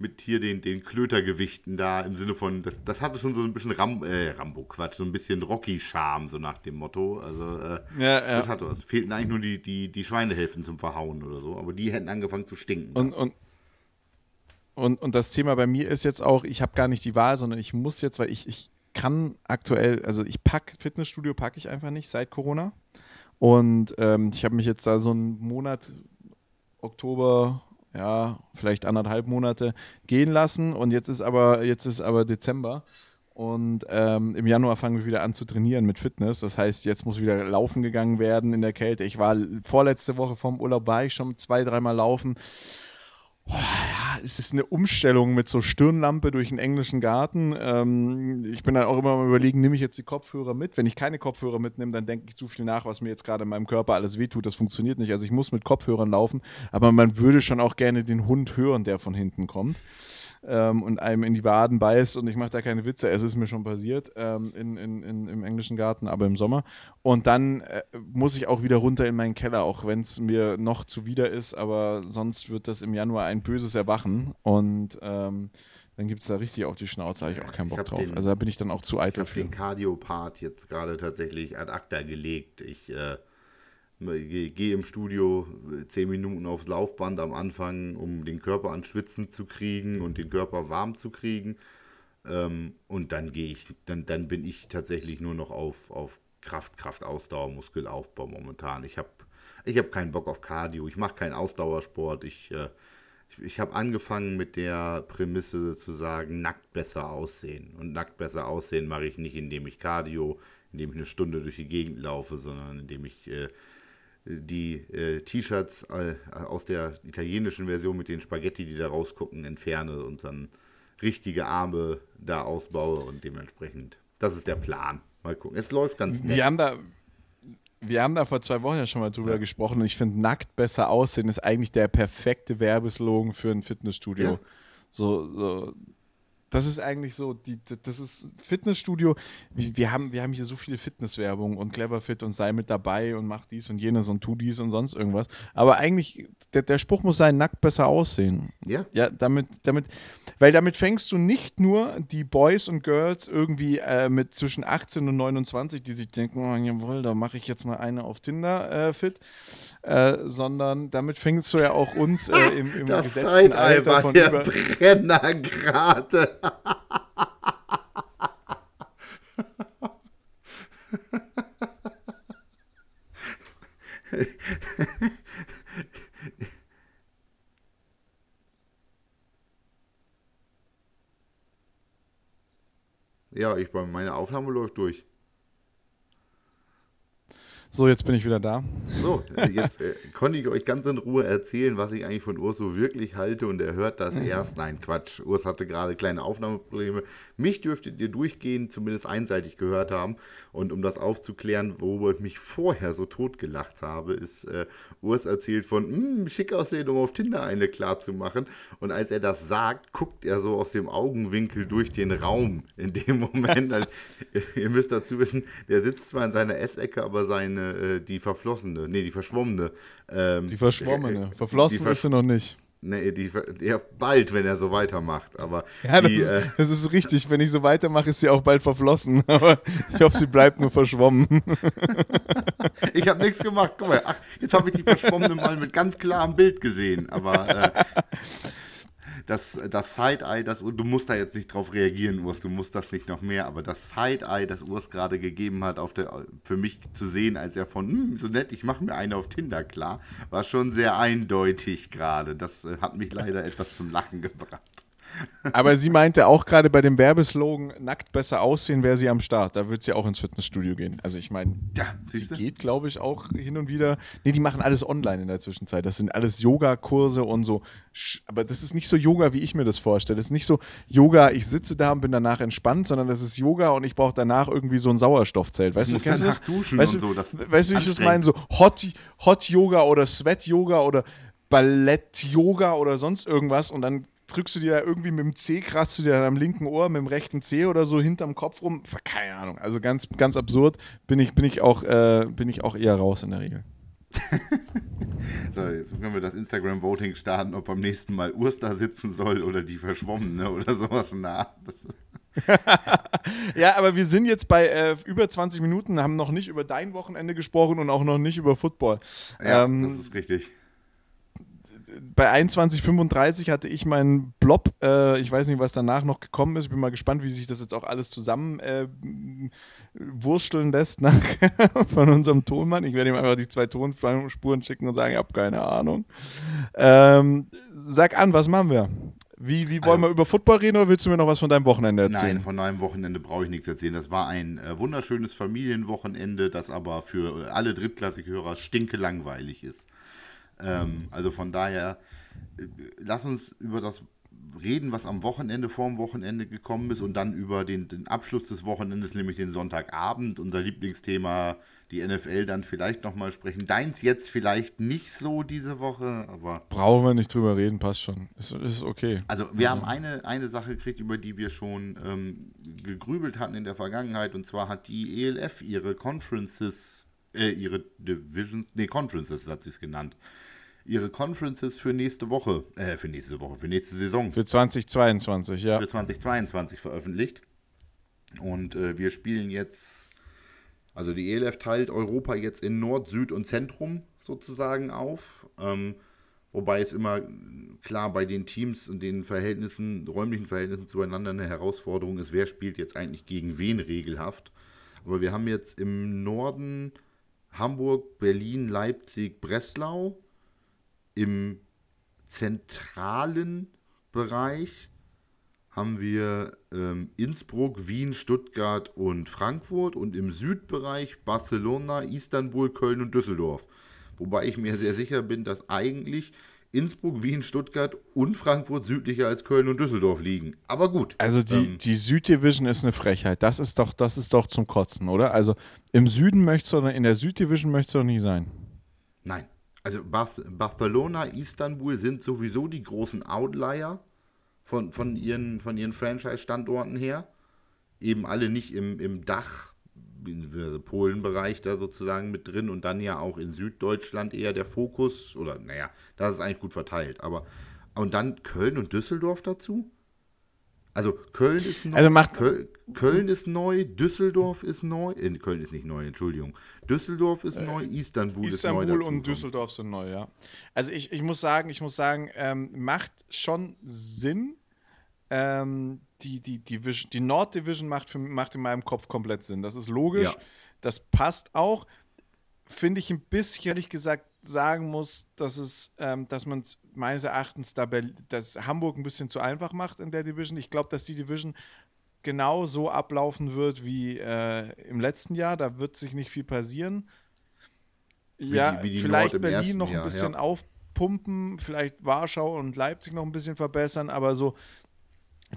Speaker 1: mit hier den, den Klötergewichten da im Sinne von, das, das hatte schon so ein bisschen Ram, äh, Rambo-Quatsch, so ein bisschen Rocky-Charme, so nach dem Motto. Also äh,
Speaker 2: Ja, ja.
Speaker 1: das hatte was. Fehlten eigentlich nur die, die, die Schweinehälften zum Verhauen oder so, aber die hätten angefangen zu stinken.
Speaker 2: Und, und, und, und das Thema bei mir ist jetzt auch, ich habe gar nicht die Wahl, sondern ich muss jetzt, weil ich, ich kann aktuell, also ich packe Fitnessstudio packe ich einfach nicht seit Corona. Und ähm, ich habe mich jetzt da so einen Monat, Oktober, ja, vielleicht anderthalb Monate gehen lassen. Und jetzt ist aber, jetzt ist aber Dezember. Und ähm, im Januar fangen wir wieder an zu trainieren mit Fitness. Das heißt, jetzt muss wieder laufen gegangen werden in der Kälte. Ich war vorletzte Woche vom Urlaub, war ich schon zwei, dreimal laufen. Oh, ja, es ist eine Umstellung mit so Stirnlampe durch den englischen Garten. Ähm, ich bin dann auch immer mal überlegen, nehme ich jetzt die Kopfhörer mit? Wenn ich keine Kopfhörer mitnehme, dann denke ich zu viel nach, was mir jetzt gerade in meinem Körper alles wehtut. Das funktioniert nicht. Also ich muss mit Kopfhörern laufen, aber man würde schon auch gerne den Hund hören, der von hinten kommt. Ähm, und einem in die Waden beißt und ich mache da keine Witze, es ist mir schon passiert ähm, in, in, in, im englischen Garten, aber im Sommer. Und dann äh, muss ich auch wieder runter in meinen Keller, auch wenn es mir noch zuwider ist, aber sonst wird das im Januar ein böses Erwachen. Und ähm, dann gibt es da richtig auf die Schnauze, habe ich auch keinen Bock drauf.
Speaker 1: Den,
Speaker 2: also da bin ich dann auch zu eitel
Speaker 1: für. Ich habe den Cardio-Part jetzt gerade tatsächlich ad acta gelegt. Ich äh, gehe im Studio äh, zehn Minuten aufs Laufband am Anfang, um den Körper an Schwitzen zu kriegen und den Körper warm zu kriegen. Ähm, und dann gehe ich, dann, dann bin ich tatsächlich nur noch auf, auf Kraft, Kraft, Ausdauer, Muskelaufbau momentan. Ich habe ich hab keinen Bock auf Cardio, ich mache keinen Ausdauersport. Ich, äh, ich, ich habe angefangen mit der Prämisse zu sagen, nackt besser aussehen. Und nackt besser aussehen mache ich nicht, indem ich Cardio, indem ich eine Stunde durch die Gegend laufe, sondern indem ich äh, die äh, T-Shirts äh, aus der italienischen Version mit den Spaghetti, die da rausgucken, entferne und dann richtige Arme da ausbaue und dementsprechend, das ist der Plan. Mal gucken. Es läuft ganz
Speaker 2: nett. Wir haben da, wir haben da vor zwei Wochen ja schon mal drüber ja. gesprochen und ich finde, nackt besser aussehen ist eigentlich der perfekte Werbeslogan für ein Fitnessstudio. Ja. So, so, das ist eigentlich so, die, das ist Fitnessstudio. Wir, haben, wir haben hier so viele Fitnesswerbung und Cleverfit und sei mit dabei und mach dies und jenes und tu dies und sonst irgendwas. Aber eigentlich, der, der Spruch muss sein, nackt besser aussehen.
Speaker 1: Ja.
Speaker 2: Ja, damit, damit, weil damit fängst du nicht nur die Boys und Girls irgendwie äh, mit zwischen 18 und 29, die sich denken, oh, jawohl, da mache ich jetzt mal eine auf Tinder äh, fit, äh, sondern damit fängst du ja auch uns äh, im, im
Speaker 1: das gesetzten Alter von über Brenner gerade. Ja, ich meine Aufnahme läuft durch.
Speaker 2: So, jetzt bin ich wieder da.
Speaker 1: So, jetzt äh, konnte ich euch ganz in Ruhe erzählen, was ich eigentlich von Urs so wirklich halte und er hört das erst. Nein, Quatsch. Urs hatte gerade kleine Aufnahmeprobleme. Mich dürftet ihr durchgehend zumindest einseitig gehört haben. Und um das aufzuklären, worüber ich mich vorher so totgelacht habe, ist äh, Urs erzählt von, hm, schick aussehen, um auf Tinder eine klar zu machen. Und als er das sagt, guckt er so aus dem Augenwinkel durch den Raum in dem Moment. (laughs) also, ihr müsst dazu wissen, der sitzt zwar in seiner Essecke, aber seine eine, äh, die verflossene, nee, die verschwommene.
Speaker 2: Ähm, die verschwommene. Äh, Verflossen die Versch ist sie noch nicht.
Speaker 1: Nee, die, ja, bald, wenn er so weitermacht. Aber (laughs)
Speaker 2: ja,
Speaker 1: die,
Speaker 2: das, ist, äh, das ist richtig. Wenn ich so weitermache, ist sie auch bald verflossen. (laughs) Aber ich hoffe, sie bleibt nur verschwommen. (laughs)
Speaker 1: ich habe nichts gemacht. Guck mal, ach, jetzt habe ich die verschwommene mal mit ganz klarem Bild gesehen. Aber äh, das, das Side-Eye, das, du musst da jetzt nicht drauf reagieren, Urs, du musst das nicht noch mehr, aber das Side-Eye, das Urs gerade gegeben hat, auf der, für mich zu sehen, als er von, hm, so nett, ich mache mir eine auf Tinder klar, war schon sehr eindeutig gerade. Das äh, hat mich leider etwas zum Lachen gebracht.
Speaker 2: Aber sie meinte auch gerade bei dem Werbeslogan, nackt besser aussehen, wäre sie am Start. Da wird sie auch ins Fitnessstudio gehen. Also ich meine, ja, sie geht, glaube ich, auch hin und wieder. Nee, die machen alles online in der Zwischenzeit. Das sind alles Yoga-Kurse und so. Aber das ist nicht so Yoga, wie ich mir das vorstelle. Das ist nicht so Yoga, ich sitze da und bin danach entspannt, sondern das ist Yoga und ich brauche danach irgendwie so ein Sauerstoffzelt. Weißt du, du kennst das?
Speaker 1: Duschen
Speaker 2: weißt
Speaker 1: und
Speaker 2: so,
Speaker 1: das
Speaker 2: weißt du, wie ich das meine? So Hot, Hot Yoga oder Sweat Yoga oder Ballett-Yoga oder sonst irgendwas und dann drückst du dir irgendwie mit dem C, kratzt du dir dann am linken Ohr mit dem rechten C oder so hinterm Kopf rum. Keine Ahnung. Also ganz, ganz absurd. Bin ich, bin ich, auch, äh, bin ich auch eher raus in der Regel. (laughs)
Speaker 1: so, jetzt können wir das Instagram-Voting starten, ob beim nächsten Mal Urs da sitzen soll oder die Verschwommene oder sowas. Na, (laughs)
Speaker 2: ja, aber wir sind jetzt bei äh, über 20 Minuten, haben noch nicht über dein Wochenende gesprochen und auch noch nicht über Football.
Speaker 1: Ja, ähm, das ist richtig
Speaker 2: bei 21,35 hatte ich meinen Blob. Äh, ich weiß nicht, was danach noch gekommen ist. Ich bin mal gespannt, wie sich das jetzt auch alles zusammen äh, wursteln lässt nach, (laughs) von unserem Tonmann. Ich werde ihm einfach die zwei Tonspuren schicken und sagen, ich habe keine Ahnung. Ähm, sag an, was machen wir? Wie, wie wollen also, wir über Football reden oder willst du mir noch was von deinem Wochenende erzählen?
Speaker 1: Nein, von deinem Wochenende brauche ich nichts erzählen. Das war ein äh, wunderschönes Familienwochenende, das aber für alle Drittklassik-Hörer stinke langweilig ist. Ähm, also von daher, äh, lass uns über das reden, was am Wochenende, vorm Wochenende gekommen ist und dann über den, den Abschluss des Wochenendes, nämlich den Sonntagabend, unser Lieblingsthema, die NFL dann vielleicht nochmal sprechen. Deins jetzt vielleicht nicht so diese Woche, aber.
Speaker 2: Brauchen wir nicht drüber reden, passt schon. Ist, ist okay.
Speaker 1: Also, wir also. haben eine, eine Sache gekriegt, über die wir schon ähm, gegrübelt hatten in der Vergangenheit, und zwar hat die ELF ihre Conferences, äh, ihre Divisions, nee, Conferences hat sie es genannt, ihre Conferences für nächste Woche, äh, für nächste Woche, für nächste Saison.
Speaker 2: Für 2022, ja.
Speaker 1: Für 2022 veröffentlicht. Und äh, wir spielen jetzt, also die ELF teilt Europa jetzt in Nord, Süd und Zentrum sozusagen auf. Ähm, wobei es immer klar bei den Teams und den Verhältnissen, räumlichen Verhältnissen zueinander eine Herausforderung ist, wer spielt jetzt eigentlich gegen wen regelhaft. Aber wir haben jetzt im Norden Hamburg, Berlin, Leipzig, Breslau im zentralen Bereich haben wir ähm, Innsbruck, Wien, Stuttgart und Frankfurt und im Südbereich Barcelona, Istanbul, Köln und Düsseldorf. Wobei ich mir sehr sicher bin, dass eigentlich Innsbruck, Wien, Stuttgart und Frankfurt südlicher als Köln und Düsseldorf liegen. Aber gut.
Speaker 2: Also die, ähm, die Süddivision ist eine Frechheit. Das ist doch, das ist doch zum Kotzen, oder? Also im Süden möchtest du, in der Süddivision möchtest du doch nicht sein.
Speaker 1: Nein. Also Barcelona, Istanbul sind sowieso die großen Outlier von, von ihren, von ihren Franchise-Standorten her. Eben alle nicht im, im Dach, also Polen-Bereich da sozusagen mit drin und dann ja auch in Süddeutschland eher der Fokus. Oder naja, das ist eigentlich gut verteilt. Aber und dann Köln und Düsseldorf dazu? Also Köln ist neu,
Speaker 2: also macht
Speaker 1: Köln, Köln, ist neu, Düsseldorf ist neu, äh, Köln ist nicht neu, Entschuldigung. Düsseldorf ist äh, neu, Istanbul, ist neu.
Speaker 2: Istanbul und Düsseldorf sind neu, ja. Also ich, ich muss sagen, ich muss sagen, ähm, macht schon Sinn. Ähm, die, die, die, die Nord Division macht, für, macht in meinem Kopf komplett Sinn. Das ist logisch. Ja. Das passt auch. Finde ich ein bisschen, ehrlich gesagt, sagen muss, dass es, ähm, dass man es meines Erachtens da dass Hamburg ein bisschen zu einfach macht in der Division. Ich glaube, dass die Division genau so ablaufen wird wie äh, im letzten Jahr. Da wird sich nicht viel passieren. Wie ja, die, vielleicht Berlin noch ein Jahr, bisschen ja. aufpumpen, vielleicht Warschau und Leipzig noch ein bisschen verbessern, aber so,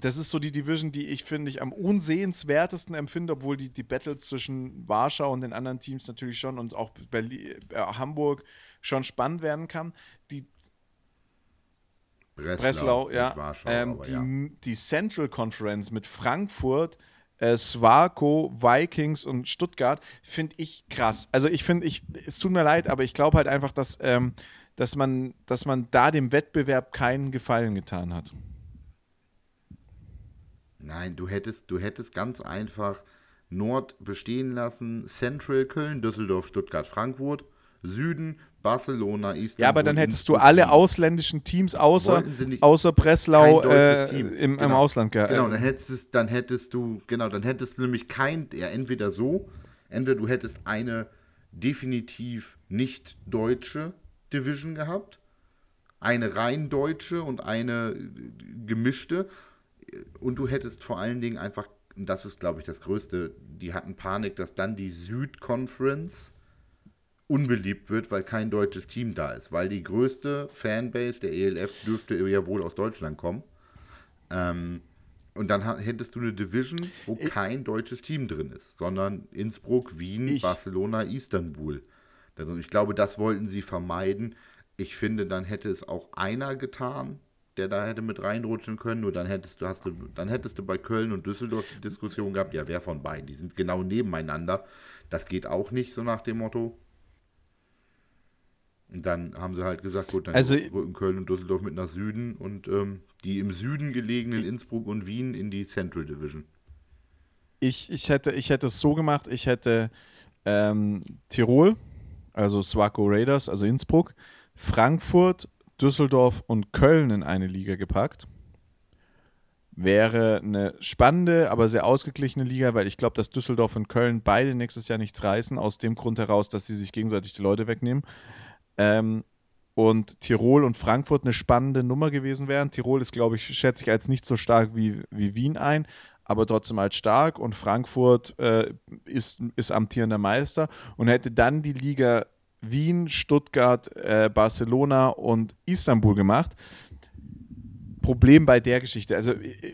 Speaker 2: das ist so die Division, die ich finde ich am unsehenswertesten empfinde, obwohl die, die Battles zwischen Warschau und den anderen Teams natürlich schon und auch Berlin, äh, Hamburg schon spannend werden kann. Die Breslau, Breslau ja. Warschau, ähm, die, ja. die Central Conference mit Frankfurt, äh, Swarco, Vikings und Stuttgart finde ich krass. Also ich finde, ich, es tut mir leid, aber ich glaube halt einfach, dass, ähm, dass, man, dass man da dem Wettbewerb keinen Gefallen getan hat.
Speaker 1: Nein, du hättest, du hättest ganz einfach Nord bestehen lassen, Central Köln, Düsseldorf, Stuttgart, Frankfurt, Süden Barcelona, Istanbul.
Speaker 2: Ja, aber dann hättest du alle ausländischen Teams außer, außer Breslau äh, im, genau. im, Ausland
Speaker 1: gehabt. Genau, dann hättest, dann hättest du, genau, dann hättest du nämlich kein, ja, entweder so, entweder du hättest eine definitiv nicht deutsche Division gehabt, eine rein deutsche und eine gemischte und du hättest vor allen Dingen einfach, das ist glaube ich das Größte, die hatten Panik, dass dann die Südconference unbeliebt wird, weil kein deutsches Team da ist. Weil die größte Fanbase der ELF dürfte ja wohl aus Deutschland kommen. Ähm, und dann hättest du eine Division, wo ich, kein deutsches Team drin ist, sondern Innsbruck, Wien, ich, Barcelona, Istanbul. Also ich glaube, das wollten sie vermeiden. Ich finde, dann hätte es auch einer getan, der da hätte mit reinrutschen können. Nur dann hättest du, hast du, dann hättest du bei Köln und Düsseldorf die Diskussion gehabt, ja, wer von beiden? Die sind genau nebeneinander. Das geht auch nicht, so nach dem Motto. Und dann haben sie halt gesagt, gut, dann
Speaker 2: also,
Speaker 1: rücken Köln und Düsseldorf mit nach Süden und ähm, die im Süden gelegenen Innsbruck und Wien in die Central Division.
Speaker 2: Ich, ich, hätte, ich hätte es so gemacht, ich hätte ähm, Tirol, also Swaco Raiders, also Innsbruck, Frankfurt, Düsseldorf und Köln in eine Liga gepackt. Wäre eine spannende, aber sehr ausgeglichene Liga, weil ich glaube, dass Düsseldorf und Köln beide nächstes Jahr nichts reißen, aus dem Grund heraus, dass sie sich gegenseitig die Leute wegnehmen. Ähm, und Tirol und Frankfurt eine spannende Nummer gewesen wären. Tirol ist, glaube ich, schätze ich als nicht so stark wie, wie Wien ein, aber trotzdem als stark. Und Frankfurt äh, ist, ist amtierender Meister und hätte dann die Liga Wien, Stuttgart, äh, Barcelona und Istanbul gemacht. Problem bei der Geschichte. Also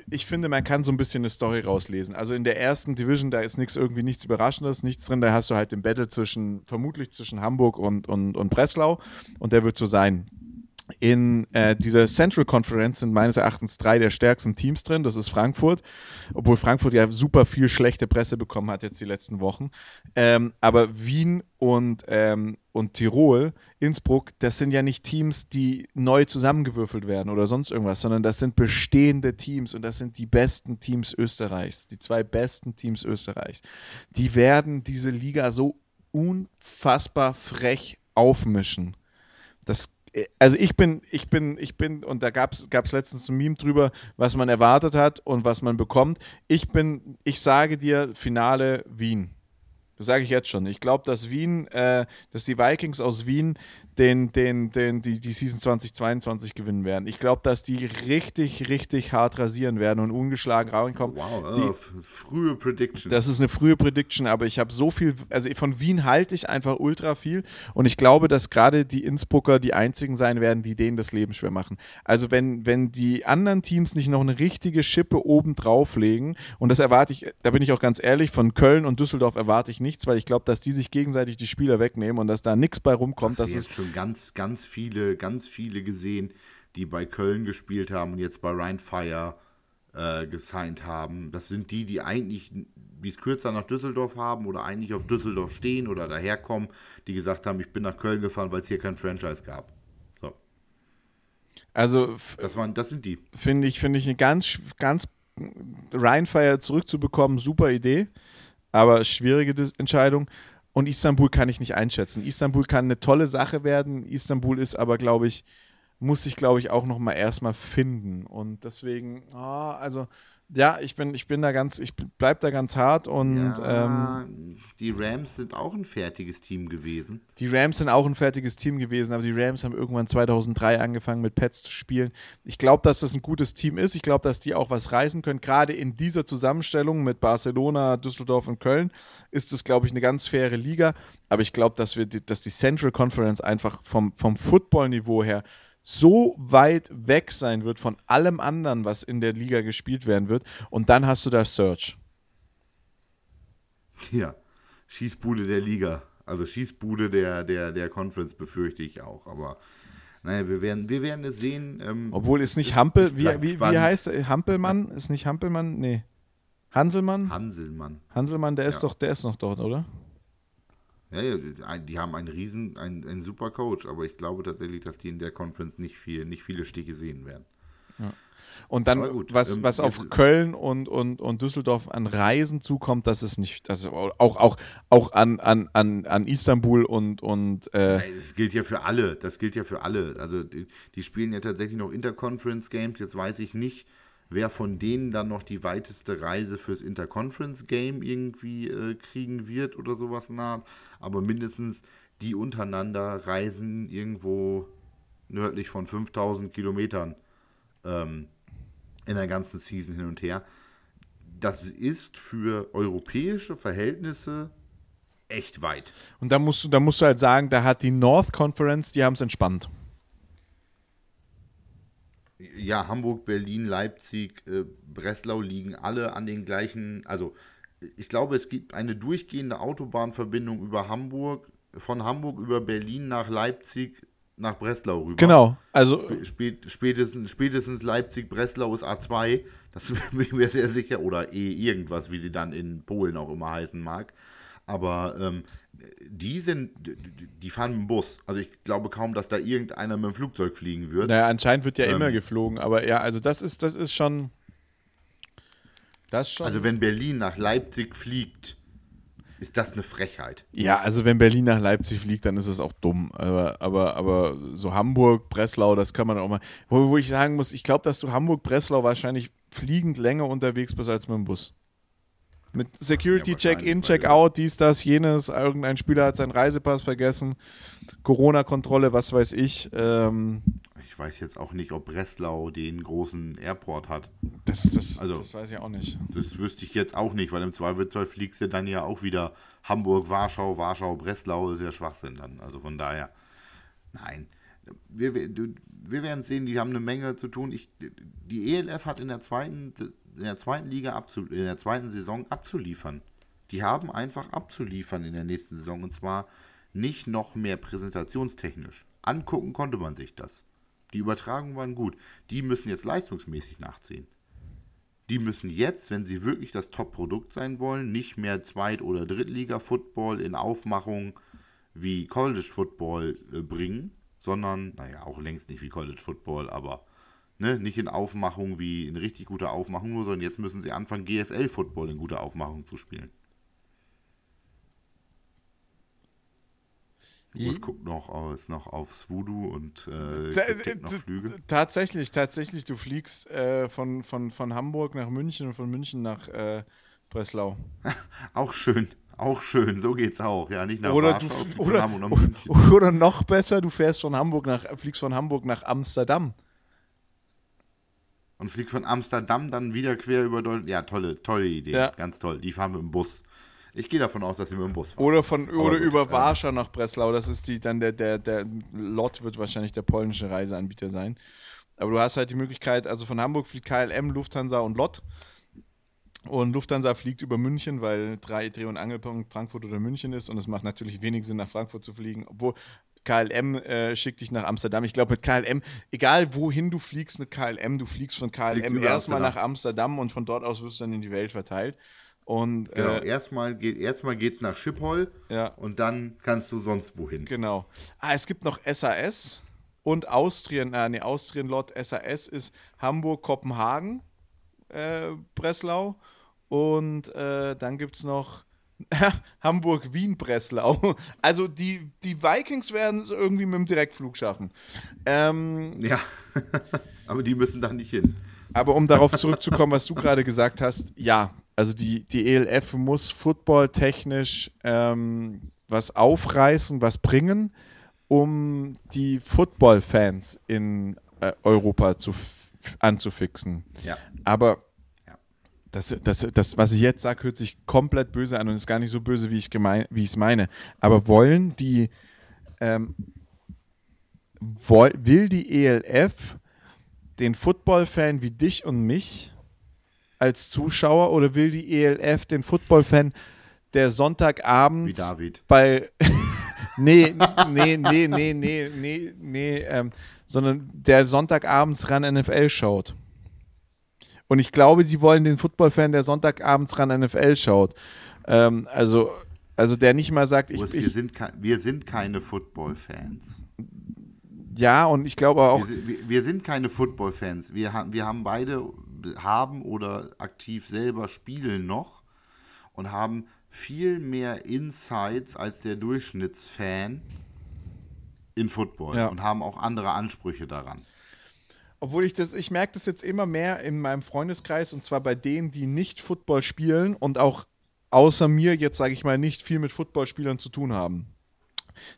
Speaker 2: ich, finde, man kann so ein bisschen eine Story rauslesen. Also in der ersten Division, da ist nichts irgendwie nichts Überraschendes, nichts drin. Da hast du halt den Battle zwischen, vermutlich zwischen Hamburg und, und, und Breslau und der wird so sein. In äh, dieser Central Conference sind meines Erachtens drei der stärksten Teams drin. Das ist Frankfurt, obwohl Frankfurt ja super viel schlechte Presse bekommen hat jetzt die letzten Wochen. Ähm, aber Wien und, ähm, und Tirol, Innsbruck, das sind ja nicht Teams, die neu zusammengewürfelt werden oder sonst irgendwas, sondern das sind bestehende Teams und das sind die besten Teams Österreichs, die zwei besten Teams Österreichs. Die werden diese Liga so unfassbar frech aufmischen. Das also ich bin, ich bin, ich bin, und da gab es letztens ein Meme drüber, was man erwartet hat und was man bekommt. Ich bin, ich sage dir, Finale Wien. Das sage ich jetzt schon. Ich glaube, dass Wien, äh, dass die Vikings aus Wien den, den, den, die, die Season 2022 gewinnen werden. Ich glaube, dass die richtig, richtig hart rasieren werden und ungeschlagen reinkommen.
Speaker 1: Wow,
Speaker 2: die,
Speaker 1: oh, frühe Prediction.
Speaker 2: Das ist eine frühe Prediction, aber ich habe so viel, also von Wien halte ich einfach ultra viel und ich glaube, dass gerade die Innsbrucker die einzigen sein werden, die denen das Leben schwer machen. Also wenn, wenn die anderen Teams nicht noch eine richtige Schippe oben drauflegen und das erwarte ich, da bin ich auch ganz ehrlich, von Köln und Düsseldorf erwarte ich nichts, weil ich glaube, dass die sich gegenseitig die Spieler wegnehmen und dass da nichts bei rumkommt.
Speaker 1: Das
Speaker 2: ist
Speaker 1: schon ganz, ganz viele, ganz viele gesehen, die bei Köln gespielt haben und jetzt bei Rheinfire äh, gesigned haben. Das sind die, die eigentlich, wie es kürzer nach Düsseldorf haben oder eigentlich auf Düsseldorf stehen oder daherkommen, die gesagt haben, ich bin nach Köln gefahren, weil es hier kein Franchise gab. So.
Speaker 2: Also,
Speaker 1: das, waren, das sind die.
Speaker 2: Finde ich, finde ich eine ganz, ganz Rheinfire zurückzubekommen, super Idee, aber schwierige Entscheidung. Und Istanbul kann ich nicht einschätzen. Istanbul kann eine tolle Sache werden. Istanbul ist aber, glaube ich, muss sich, glaube ich, auch noch mal erstmal finden. Und deswegen, oh, also ja, ich bin, ich bin da ganz, ich bleib da ganz hart und ja,
Speaker 1: ähm, die Rams sind auch ein fertiges Team gewesen.
Speaker 2: Die Rams sind auch ein fertiges Team gewesen, aber die Rams haben irgendwann 2003 angefangen mit Pets zu spielen. Ich glaube, dass das ein gutes Team ist. Ich glaube, dass die auch was reißen können. Gerade in dieser Zusammenstellung mit Barcelona, Düsseldorf und Köln ist es, glaube ich, eine ganz faire Liga. Aber ich glaube, dass wir, dass die Central Conference einfach vom, vom Football-Niveau her so weit weg sein wird von allem anderen, was in der Liga gespielt werden wird. Und dann hast du da Search.
Speaker 1: Ja, Schießbude der Liga. Also Schießbude der, der, der Conference befürchte ich auch. Aber naja, wir werden, wir werden es sehen. Ähm,
Speaker 2: Obwohl ist nicht Hampel, wie, wie, wie heißt er? Hampelmann? Ist nicht Hampelmann? Nee. Hanselmann?
Speaker 1: Hanselmann.
Speaker 2: Hanselmann, der ja. ist doch, der ist noch dort, oder?
Speaker 1: Ja, ja, die haben einen riesen, einen, einen super Coach, aber ich glaube tatsächlich, dass die in der Conference nicht, viel, nicht viele Stiche sehen werden.
Speaker 2: Ja. Und dann, gut, was, ähm, was auf Köln und, und, und Düsseldorf an Reisen zukommt, das ist nicht, also auch, auch, auch an, an, an, an Istanbul und. und
Speaker 1: äh das gilt ja für alle, das gilt ja für alle. Also die, die spielen ja tatsächlich noch Interconference Games, jetzt weiß ich nicht, wer von denen dann noch die weiteste Reise fürs Interconference Game irgendwie äh, kriegen wird oder sowas nach. Aber mindestens die untereinander reisen irgendwo nördlich von 5000 Kilometern ähm, in der ganzen Season hin und her. Das ist für europäische Verhältnisse echt weit.
Speaker 2: Und da musst du, da musst du halt sagen, da hat die North Conference, die haben es entspannt
Speaker 1: ja, Hamburg, Berlin, Leipzig, äh, Breslau liegen alle an den gleichen, also ich glaube, es gibt eine durchgehende Autobahnverbindung über Hamburg, von Hamburg über Berlin nach Leipzig, nach Breslau rüber.
Speaker 2: Genau, also
Speaker 1: Spät, spätestens, spätestens Leipzig, Breslau ist A2, das (laughs) bin ich mir sehr sicher, oder E irgendwas, wie sie dann in Polen auch immer heißen mag. Aber ähm, die sind, die fahren mit dem Bus. Also ich glaube kaum, dass da irgendeiner mit dem Flugzeug fliegen wird.
Speaker 2: Naja, anscheinend wird ja ähm, immer geflogen, aber ja, also das ist, das ist schon. Das schon.
Speaker 1: Also wenn Berlin nach Leipzig fliegt, ist das eine Frechheit.
Speaker 2: Ja, also wenn Berlin nach Leipzig fliegt, dann ist es auch dumm. Aber, aber, aber so Hamburg, Breslau, das kann man auch mal. Wo, wo ich sagen muss, ich glaube, dass du Hamburg, Breslau wahrscheinlich fliegend länger unterwegs bist als mit dem Bus. Mit Security, ja, Check-in, Check-out, dies, das, jenes. Irgendein Spieler hat seinen Reisepass vergessen. Corona-Kontrolle, was weiß ich. Ähm,
Speaker 1: ich weiß jetzt auch nicht, ob Breslau den großen Airport hat.
Speaker 2: Das, das, also, das weiß ich auch nicht.
Speaker 1: Das wüsste ich jetzt auch nicht, weil im Zweifelsfall fliegst du dann ja auch wieder Hamburg, Warschau, Warschau, Breslau. Ist ja Schwachsinn dann. Also von daher, nein. Wir, wir, wir werden sehen, die haben eine Menge zu tun. Ich, die ELF hat in der zweiten in der zweiten Liga abzu in der zweiten Saison abzuliefern. Die haben einfach abzuliefern in der nächsten Saison und zwar nicht noch mehr präsentationstechnisch. Angucken konnte man sich das. Die Übertragungen waren gut. Die müssen jetzt leistungsmäßig nachziehen. Die müssen jetzt, wenn sie wirklich das Top-Produkt sein wollen, nicht mehr Zweit- oder Drittliga-Football in Aufmachung wie College-Football äh, bringen, sondern, naja, auch längst nicht wie College-Football, aber ne, nicht in Aufmachung wie in richtig guter Aufmachung, sondern jetzt müssen sie anfangen, GFL-Football in guter Aufmachung zu spielen. Urs guckt noch, aus, noch aufs Voodoo und äh,
Speaker 2: kriegt noch Flüge. Tatsächlich, tatsächlich, du fliegst äh, von, von, von Hamburg nach München und von München nach äh, Breslau. (laughs)
Speaker 1: auch schön, auch schön, so geht's auch. Ja, nicht nach
Speaker 2: oder Warschau, du, oder, nach München. (laughs) Oder noch besser, du fährst von Hamburg nach, fliegst von Hamburg nach Amsterdam.
Speaker 1: Und fliegst von Amsterdam dann wieder quer über Deutschland. Ja, tolle, tolle Idee. Ja. Ganz toll. Die fahren mit dem Bus. Ich gehe davon aus, dass sie mit dem Bus fahren.
Speaker 2: Oder, von, oder gut, über äh, Warschau nach Breslau. Das ist die, dann der, der, der Lot wird wahrscheinlich der polnische Reiseanbieter sein. Aber du hast halt die Möglichkeit, also von Hamburg fliegt KLM, Lufthansa und Lot. Und Lufthansa fliegt über München, weil drei Dreh- und Angelpunkt Frankfurt oder München ist. Und es macht natürlich wenig Sinn, nach Frankfurt zu fliegen. Obwohl KLM äh, schickt dich nach Amsterdam. Ich glaube, mit KLM, egal wohin du fliegst mit KLM, du fliegst von KLM erstmal nach Amsterdam und von dort aus wirst du dann in die Welt verteilt. Und,
Speaker 1: genau, äh, erstmal geht erstmal geht's nach Schiphol
Speaker 2: ja.
Speaker 1: und dann kannst du sonst wohin.
Speaker 2: Genau. Ah, es gibt noch SAS und Austrian, äh, nee, Austrian Lot SAS ist Hamburg, Kopenhagen, äh, Breslau und äh, dann gibt es noch (laughs) Hamburg, Wien, Breslau. (laughs) Also die, die Vikings werden es irgendwie mit dem Direktflug schaffen. Ähm,
Speaker 1: ja, (laughs) aber die müssen da nicht hin.
Speaker 2: Aber um darauf zurückzukommen, was du gerade gesagt hast, ja, also die, die ELF muss footballtechnisch ähm, was aufreißen, was bringen, um die Football-Fans in äh, Europa zu, anzufixen.
Speaker 1: Ja.
Speaker 2: Aber das, das, das, was ich jetzt sage, hört sich komplett böse an und ist gar nicht so böse, wie ich es meine. Aber wollen die, ähm, will die ELF den Football-Fan wie dich und mich als Zuschauer oder will die ELF den Football-Fan, der Sonntagabend
Speaker 1: Wie David.
Speaker 2: bei (laughs) nee, nee, nee, nee, nee, nee, nee, ähm, sondern der Sonntagabends ran NFL schaut. Und ich glaube, die wollen den Football-Fan, der Sonntagabends ran NFL schaut. Ähm, also, also der nicht mal sagt, ich,
Speaker 1: wir, sind wir sind keine Football-Fans.
Speaker 2: Ja, und ich glaube auch.
Speaker 1: Wir, wir sind keine Football-Fans. Wir, ha wir haben beide haben oder aktiv selber spielen noch und haben viel mehr Insights als der Durchschnittsfan in Football ja. und haben auch andere Ansprüche daran.
Speaker 2: Obwohl ich das, ich merke das jetzt immer mehr in meinem Freundeskreis und zwar bei denen, die nicht Football spielen und auch außer mir jetzt, sage ich mal, nicht viel mit Footballspielern zu tun haben.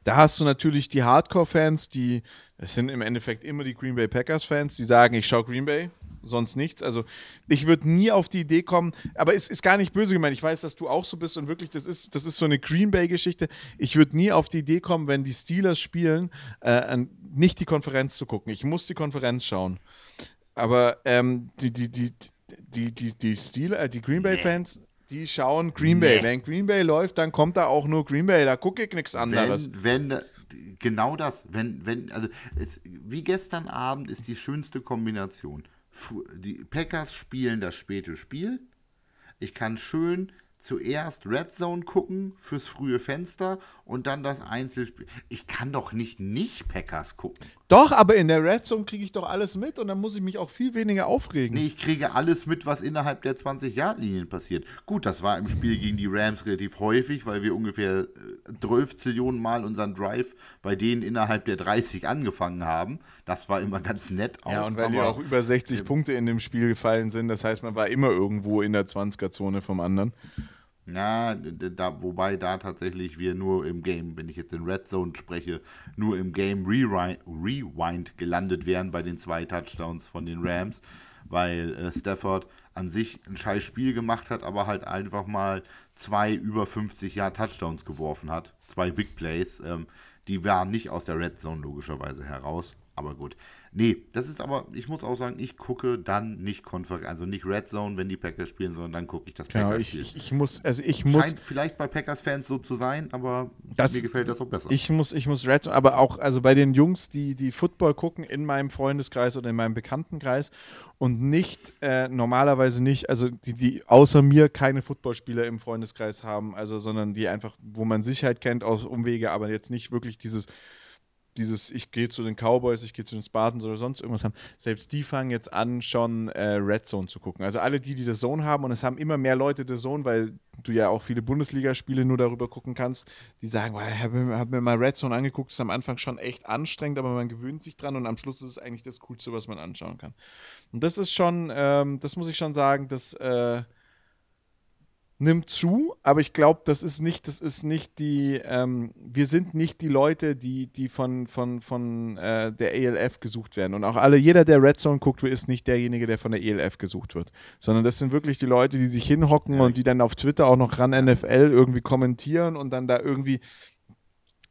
Speaker 2: Da hast du natürlich die Hardcore-Fans, die, das sind im Endeffekt immer die Green Bay Packers-Fans, die sagen, ich schaue Green Bay, sonst nichts. Also ich würde nie auf die Idee kommen, aber es ist gar nicht böse gemeint. Ich weiß, dass du auch so bist und wirklich, das ist, das ist so eine Green Bay-Geschichte. Ich würde nie auf die Idee kommen, wenn die Steelers spielen, äh, nicht die Konferenz zu gucken. Ich muss die Konferenz schauen. Aber ähm, die, die, die, die, die, die Steelers, äh, die Green Bay-Fans, die schauen Green Bay. Nee. Wenn Green Bay läuft, dann kommt da auch nur Green Bay. Da gucke ich nichts anderes.
Speaker 1: Wenn, wenn genau das, wenn, wenn, also es, wie gestern Abend ist die schönste Kombination. Die Packers spielen das späte Spiel. Ich kann schön zuerst Red Zone gucken fürs frühe Fenster und dann das Einzelspiel. Ich kann doch nicht nicht Packers gucken.
Speaker 2: Doch, aber in der Red Zone kriege ich doch alles mit und dann muss ich mich auch viel weniger aufregen.
Speaker 1: Nee, ich kriege alles mit, was innerhalb der 20-Yard-Linien passiert. Gut, das war im Spiel gegen die Rams relativ häufig, weil wir ungefähr 12 äh, Zillionen Mal unseren Drive bei denen innerhalb der 30 angefangen haben. Das war immer ganz nett.
Speaker 2: Auch, ja, und weil ja auch über 60 äh, Punkte in dem Spiel gefallen sind, das heißt, man war immer irgendwo in der 20er-Zone vom anderen.
Speaker 1: Ja, da, wobei da tatsächlich wir nur im Game, wenn ich jetzt in Red Zone spreche, nur im Game Rewind, gelandet wären bei den zwei Touchdowns von den Rams, weil äh, Stafford an sich ein scheiß Spiel gemacht hat, aber halt einfach mal zwei über 50 Jahre Touchdowns geworfen hat, zwei Big Plays. Ähm, die waren nicht aus der Red Zone logischerweise heraus. aber gut. Nee, das ist aber, ich muss auch sagen, ich gucke dann nicht Konferenz, also nicht Red Zone, wenn die Packers spielen, sondern dann gucke ich das
Speaker 2: genau,
Speaker 1: Packers
Speaker 2: ich, ich, ich, muss, also ich muss. Scheint
Speaker 1: vielleicht bei Packers-Fans so zu sein, aber
Speaker 2: das,
Speaker 1: mir gefällt das auch besser.
Speaker 2: Ich muss, ich muss Red Zone, aber auch, also bei den Jungs, die, die Football gucken in meinem Freundeskreis oder in meinem Bekanntenkreis und nicht, äh, normalerweise nicht, also die, die außer mir keine Footballspieler im Freundeskreis haben, also sondern die einfach, wo man Sicherheit kennt aus Umwege, aber jetzt nicht wirklich dieses dieses, ich gehe zu den Cowboys, ich gehe zu den Spartans oder sonst irgendwas haben, selbst die fangen jetzt an, schon äh, Red Zone zu gucken. Also alle die, die The Zone haben, und es haben immer mehr Leute The Zone, weil du ja auch viele Bundesligaspiele nur darüber gucken kannst, die sagen, ich habe hab mir mal Red Zone angeguckt, ist am Anfang schon echt anstrengend, aber man gewöhnt sich dran und am Schluss ist es eigentlich das Coolste, was man anschauen kann. Und das ist schon, ähm, das muss ich schon sagen, dass äh, nimmt zu, aber ich glaube, das ist nicht, das ist nicht die, ähm, wir sind nicht die Leute, die, die von, von, von äh, der ELF gesucht werden. Und auch alle, jeder, der Red Zone guckt, ist nicht derjenige, der von der ELF gesucht wird. Sondern das sind wirklich die Leute, die sich hinhocken und die dann auf Twitter auch noch ran NFL irgendwie kommentieren und dann da irgendwie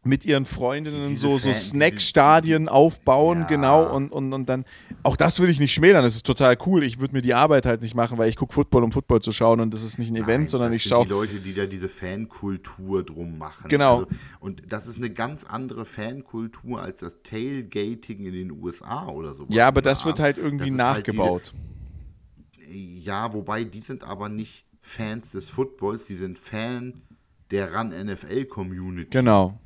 Speaker 2: mit ihren Freundinnen diese so, so Snackstadien aufbauen, ja. genau, und, und, und dann, auch das will ich nicht schmälern, das ist total cool. Ich würde mir die Arbeit halt nicht machen, weil ich gucke Football, um Football zu schauen und das ist nicht ein Nein, Event, sondern ich schaue.
Speaker 1: die Leute, die da diese Fankultur drum machen.
Speaker 2: Genau. Also,
Speaker 1: und das ist eine ganz andere Fankultur als das Tailgating in den USA oder so.
Speaker 2: Ja, aber das wird halt irgendwie halt nachgebaut.
Speaker 1: Halt diese, ja, wobei die sind aber nicht Fans des Footballs, die sind Fan der Run-NFL-Community.
Speaker 2: Genau.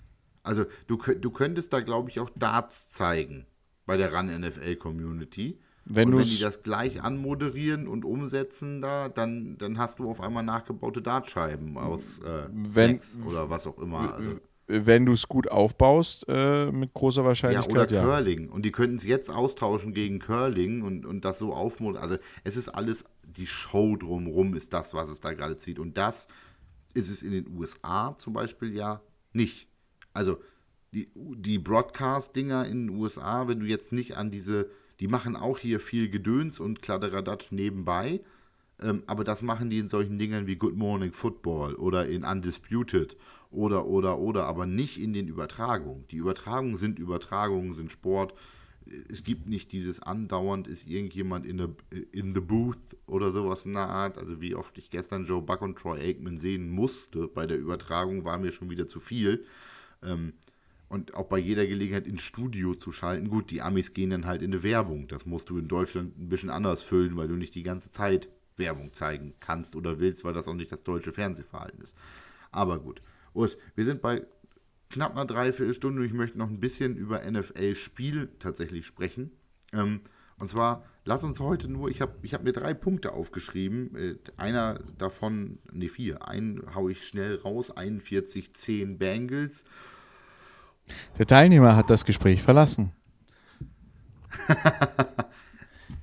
Speaker 1: Also du, du könntest da, glaube ich, auch Darts zeigen bei der Run NFL Community. Wenn, und wenn die das gleich anmoderieren und umsetzen da, dann, dann hast du auf einmal nachgebaute Dartscheiben aus äh, wenn, oder was auch immer. Also,
Speaker 2: wenn du es gut aufbaust, äh, mit großer Wahrscheinlichkeit.
Speaker 1: Ja, oder Curling. Und die könnten es jetzt austauschen gegen Curling und, und das so aufmoderieren. Also es ist alles, die Show drumrum ist das, was es da gerade zieht. Und das ist es in den USA zum Beispiel ja nicht. Also die, die Broadcast-Dinger in den USA, wenn du jetzt nicht an diese, die machen auch hier viel Gedöns und Kladderadatsch nebenbei, ähm, aber das machen die in solchen Dingern wie Good Morning Football oder in Undisputed oder, oder, oder, aber nicht in den Übertragungen. Die Übertragungen sind Übertragungen, sind Sport. Es gibt nicht dieses andauernd, ist irgendjemand in, der, in the booth oder sowas in der Art. Also wie oft ich gestern Joe Buck und Troy Aikman sehen musste bei der Übertragung, war mir schon wieder zu viel. Ähm, und auch bei jeder Gelegenheit ins Studio zu schalten. Gut, die Amis gehen dann halt in eine Werbung. Das musst du in Deutschland ein bisschen anders füllen, weil du nicht die ganze Zeit Werbung zeigen kannst oder willst, weil das auch nicht das deutsche Fernsehverhalten ist. Aber gut. Urs, wir sind bei knapp einer Dreiviertelstunde und ich möchte noch ein bisschen über NFL-Spiel tatsächlich sprechen. Ähm, und zwar, lass uns heute nur, ich habe ich hab mir drei Punkte aufgeschrieben. Äh, einer davon, ne vier, einen haue ich schnell raus, 41-10 Bengals
Speaker 2: der Teilnehmer hat das Gespräch verlassen. (laughs)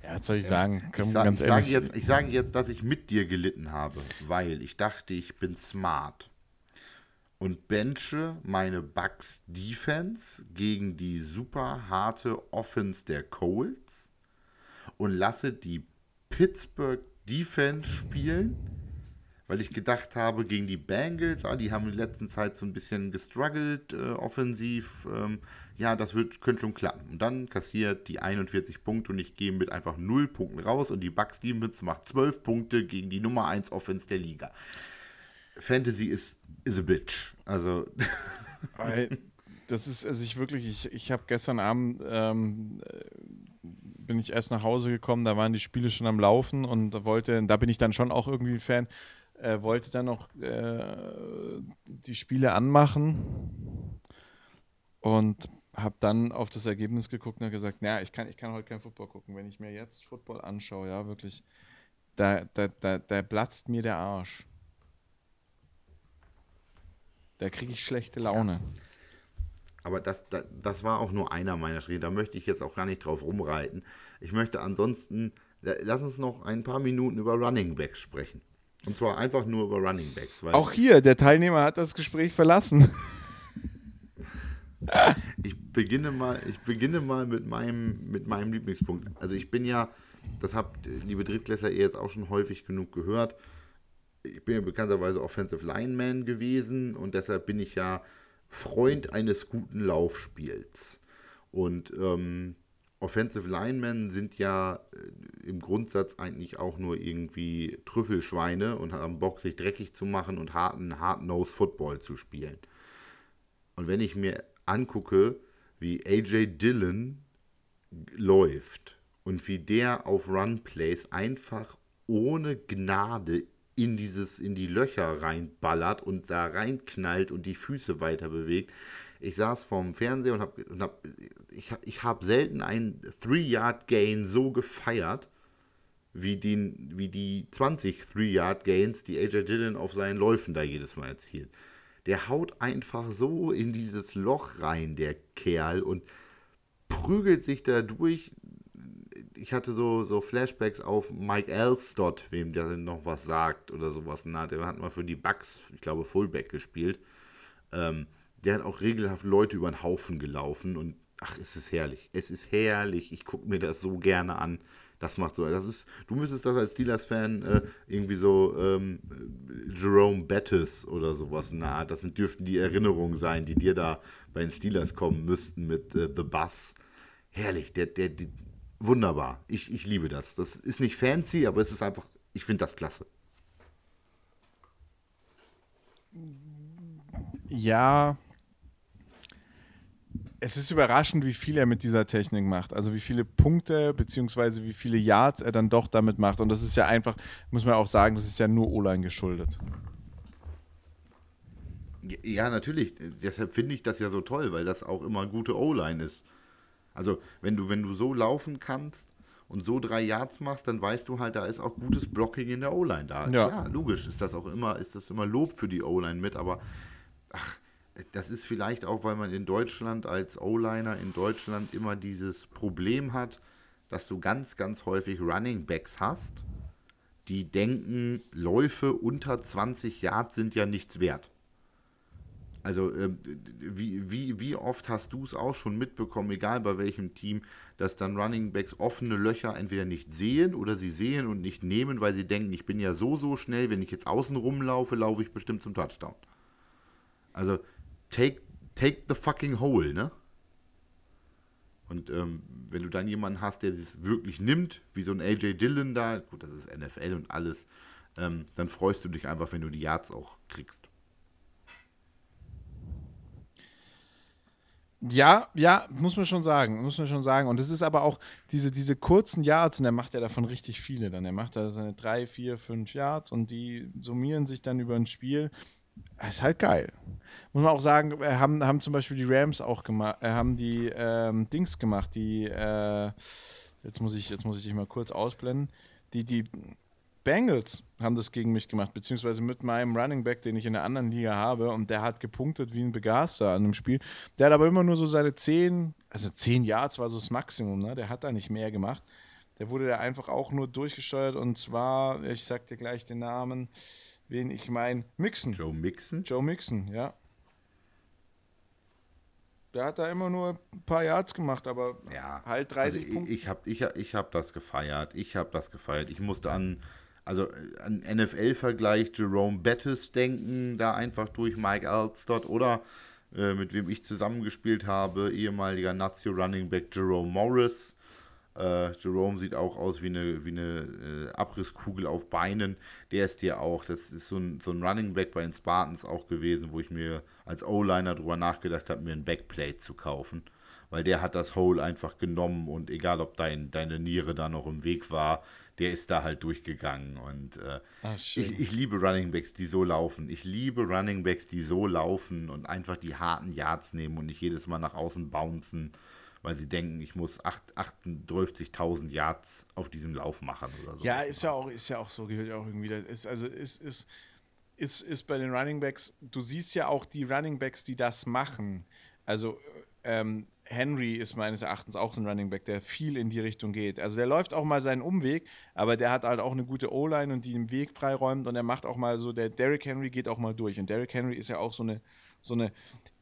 Speaker 2: ja, was soll ich sagen?
Speaker 1: Ich, sag, ganz ich, sage jetzt, ich sage jetzt, dass ich mit dir gelitten habe, weil ich dachte, ich bin smart und benche meine Bucks Defense gegen die super harte Offense der Colts und lasse die Pittsburgh Defense spielen weil ich gedacht habe, gegen die Bengals, ah, die haben in der letzten Zeit so ein bisschen gestruggelt, äh, offensiv, ähm, ja, das wird, könnte schon klappen. Und dann kassiert die 41 Punkte und ich gehe mit einfach 0 Punkten raus und die Bucks Defense macht 12 Punkte gegen die Nummer 1 Offense der Liga. Fantasy ist is a bitch. Also.
Speaker 2: das ist, also ich wirklich, ich, ich habe gestern Abend ähm, bin ich erst nach Hause gekommen, da waren die Spiele schon am Laufen und wollte, da bin ich dann schon auch irgendwie Fan äh, wollte dann noch äh, die Spiele anmachen und habe dann auf das Ergebnis geguckt und gesagt, naja, ich kann, ich kann heute kein Football gucken. Wenn ich mir jetzt Football anschaue, ja, wirklich, da, da, da, da platzt mir der Arsch. Da kriege ich schlechte Laune. Ja.
Speaker 1: Aber das, das, das, war auch nur einer meiner Schritte. Da möchte ich jetzt auch gar nicht drauf rumreiten. Ich möchte ansonsten, lass uns noch ein paar Minuten über Running Backs sprechen. Und zwar einfach nur über Running Backs.
Speaker 2: Auch hier, der Teilnehmer hat das Gespräch verlassen. (laughs)
Speaker 1: ich beginne mal, ich beginne mal mit meinem, mit meinem Lieblingspunkt. Also ich bin ja, das habt liebe Drittklässler ihr jetzt auch schon häufig genug gehört. Ich bin ja bekannterweise Offensive Lineman gewesen und deshalb bin ich ja Freund eines guten Laufspiels. Und ähm, Offensive Linemen sind ja äh, im Grundsatz eigentlich auch nur irgendwie Trüffelschweine und haben Bock, sich dreckig zu machen und harten Hard-Nose-Football zu spielen. Und wenn ich mir angucke, wie AJ Dillon läuft und wie der auf Run-Plays einfach ohne Gnade in dieses in die Löcher reinballert und da reinknallt und die Füße weiter bewegt, ich saß vorm Fernseher und habe hab, ich, ich hab selten einen Three-Yard-Gain so gefeiert, wie, den, wie die 20 Three-Yard-Gains, die AJ Dillon auf seinen Läufen da jedes Mal erzielt. Der haut einfach so in dieses Loch rein, der Kerl, und prügelt sich da durch. Ich hatte so, so Flashbacks auf Mike Elstott, wem der noch was sagt oder sowas. Na, der hat mal für die Bucks, ich glaube, Fullback gespielt. Ähm, der hat auch regelhaft Leute über den Haufen gelaufen und ach, es ist herrlich. Es ist herrlich. Ich gucke mir das so gerne an. Das macht so. Das ist, du müsstest das als Steelers-Fan äh, irgendwie so ähm, Jerome Bettis oder sowas in der. Das sind, dürften die Erinnerungen sein, die dir da bei den Steelers kommen müssten mit äh, The Bus. Herrlich, der, der, die, wunderbar. Ich, ich liebe das. Das ist nicht fancy, aber es ist einfach, ich finde das klasse.
Speaker 2: Ja, es ist überraschend, wie viel er mit dieser Technik macht. Also wie viele Punkte bzw. wie viele Yards er dann doch damit macht. Und das ist ja einfach, muss man auch sagen, das ist ja nur O-Line geschuldet.
Speaker 1: Ja, natürlich. Deshalb finde ich das ja so toll, weil das auch immer gute O-Line ist. Also wenn du, wenn du so laufen kannst und so drei Yards machst, dann weißt du halt, da ist auch gutes Blocking in der O-Line da. Ja. ja, logisch ist das auch immer, ist das immer Lob für die O-Line mit, aber ach, das ist vielleicht auch, weil man in Deutschland als O-Liner in Deutschland immer dieses Problem hat, dass du ganz, ganz häufig Running Backs hast, die denken, Läufe unter 20 Yards sind ja nichts wert. Also äh, wie, wie, wie oft hast du es auch schon mitbekommen, egal bei welchem Team, dass dann Running Backs offene Löcher entweder nicht sehen oder sie sehen und nicht nehmen, weil sie denken, ich bin ja so, so schnell, wenn ich jetzt außen rumlaufe, laufe ich bestimmt zum Touchdown. Also take, take the fucking hole, ne? Und ähm, wenn du dann jemanden hast, der es wirklich nimmt, wie so ein AJ Dillon da, gut, das ist NFL und alles, ähm, dann freust du dich einfach, wenn du die Yards auch kriegst.
Speaker 2: Ja, ja, muss man schon sagen, muss man schon sagen. Und es ist aber auch diese, diese kurzen Yards, und er macht ja davon richtig viele dann. Er macht da seine drei, vier, fünf Yards und die summieren sich dann über ein Spiel. Ist halt geil. Muss man auch sagen, haben, haben zum Beispiel die Rams auch gemacht, haben die ähm, Dings gemacht, die, äh, jetzt muss ich, jetzt muss ich dich mal kurz ausblenden, die, die Bengals haben das gegen mich gemacht, beziehungsweise mit meinem Running Back, den ich in der anderen Liga habe, und der hat gepunktet wie ein Begaster an dem Spiel. Der hat aber immer nur so seine 10, also 10 Yards war so das Maximum, ne? Der hat da nicht mehr gemacht. Der wurde da einfach auch nur durchgesteuert und zwar, ich sag dir gleich den Namen, wen ich meine, Mixon.
Speaker 1: Joe Mixon?
Speaker 2: Joe Mixon, ja. Der hat da immer nur ein paar Yards gemacht, aber ja, halt 30
Speaker 1: also Punkte. Ich habe ich, ich hab das gefeiert. Ich habe das gefeiert. Ich musste an, also an NFL-Vergleich Jerome Bettis denken, da einfach durch Mike Alstott oder äh, mit wem ich zusammengespielt habe, ehemaliger Nazio Running Back Jerome Morris. Äh, Jerome sieht auch aus wie eine, wie eine äh, Abrisskugel auf Beinen. Der ist dir auch, das ist so ein, so ein Running Back bei den Spartans auch gewesen, wo ich mir als O-Liner drüber nachgedacht habe, mir ein Backplate zu kaufen. Weil der hat das Hole einfach genommen und egal ob dein, deine Niere da noch im Weg war, der ist da halt durchgegangen. Und äh, Ach, ich, ich liebe Running Backs, die so laufen. Ich liebe Running Backs, die so laufen und einfach die harten Yards nehmen und nicht jedes Mal nach außen bouncen weil sie denken, ich muss 38.000 Yards auf diesem Lauf machen oder so.
Speaker 2: Ja, ist ja auch, ist ja auch so, gehört ja auch irgendwie. Ist, also ist, ist, ist, ist bei den Running Backs, du siehst ja auch die Running Backs, die das machen. Also ähm, Henry ist meines Erachtens auch ein Running Back, der viel in die Richtung geht. Also der läuft auch mal seinen Umweg, aber der hat halt auch eine gute O-Line und die den Weg freiräumt und er macht auch mal so, der Derrick Henry geht auch mal durch. Und Derrick Henry ist ja auch so eine, so eine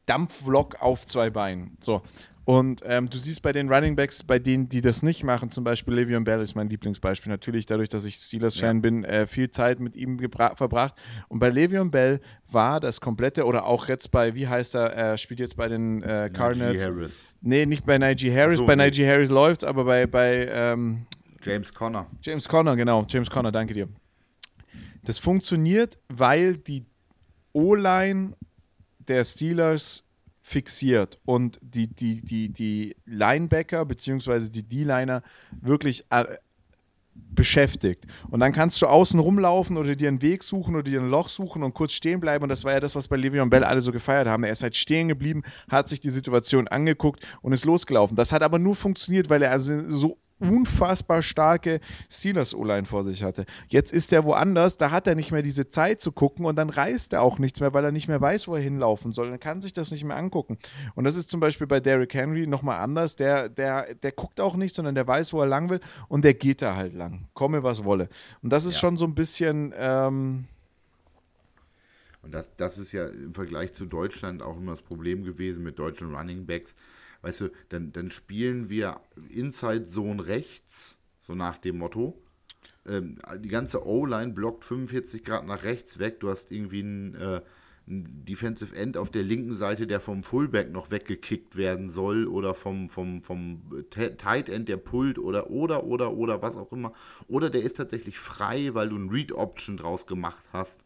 Speaker 2: Dampflok auf zwei Beinen. So. Und ähm, du siehst bei den Running Backs, bei denen, die das nicht machen, zum Beispiel Le'Veon Bell ist mein Lieblingsbeispiel. Natürlich dadurch, dass ich Steelers-Fan ja. bin, äh, viel Zeit mit ihm verbracht. Und bei Le'Veon Bell war das komplette, oder auch jetzt bei, wie heißt er, er spielt jetzt bei den äh, Cardinals. Harris. Nee, nicht bei Najee Harris. So, bei nee. Najee Harris läuft aber bei, bei ähm,
Speaker 1: James Conner.
Speaker 2: James Conner, genau. James Conner, danke dir. Das funktioniert, weil die O-Line der Steelers fixiert und die, die, die, die Linebacker bzw. die D-Liner wirklich äh, beschäftigt. Und dann kannst du außen rumlaufen oder dir einen Weg suchen oder dir ein Loch suchen und kurz stehen bleiben. Und das war ja das, was bei Le'Veon Bell alle so gefeiert haben. Er ist halt stehen geblieben, hat sich die Situation angeguckt und ist losgelaufen. Das hat aber nur funktioniert, weil er also so unfassbar starke Steelers-O-Line vor sich hatte. Jetzt ist er woanders, da hat er nicht mehr diese Zeit zu gucken und dann reißt er auch nichts mehr, weil er nicht mehr weiß, wo er hinlaufen soll. Er kann sich das nicht mehr angucken. Und das ist zum Beispiel bei Derrick Henry nochmal anders. Der, der, der guckt auch nicht, sondern der weiß, wo er lang will und der geht da halt lang. Komme, was wolle. Und das ist ja. schon so ein bisschen. Ähm
Speaker 1: und das, das ist ja im Vergleich zu Deutschland auch immer das Problem gewesen mit deutschen Running Backs weißt du, dann, dann spielen wir Inside Zone rechts, so nach dem Motto. Ähm, die ganze O-Line blockt 45 Grad nach rechts weg. Du hast irgendwie einen, äh, einen, Defensive End auf der linken Seite, der vom Fullback noch weggekickt werden soll oder vom, vom, vom Tight End, der pullt oder, oder, oder, oder, was auch immer. Oder der ist tatsächlich frei, weil du ein Read Option draus gemacht hast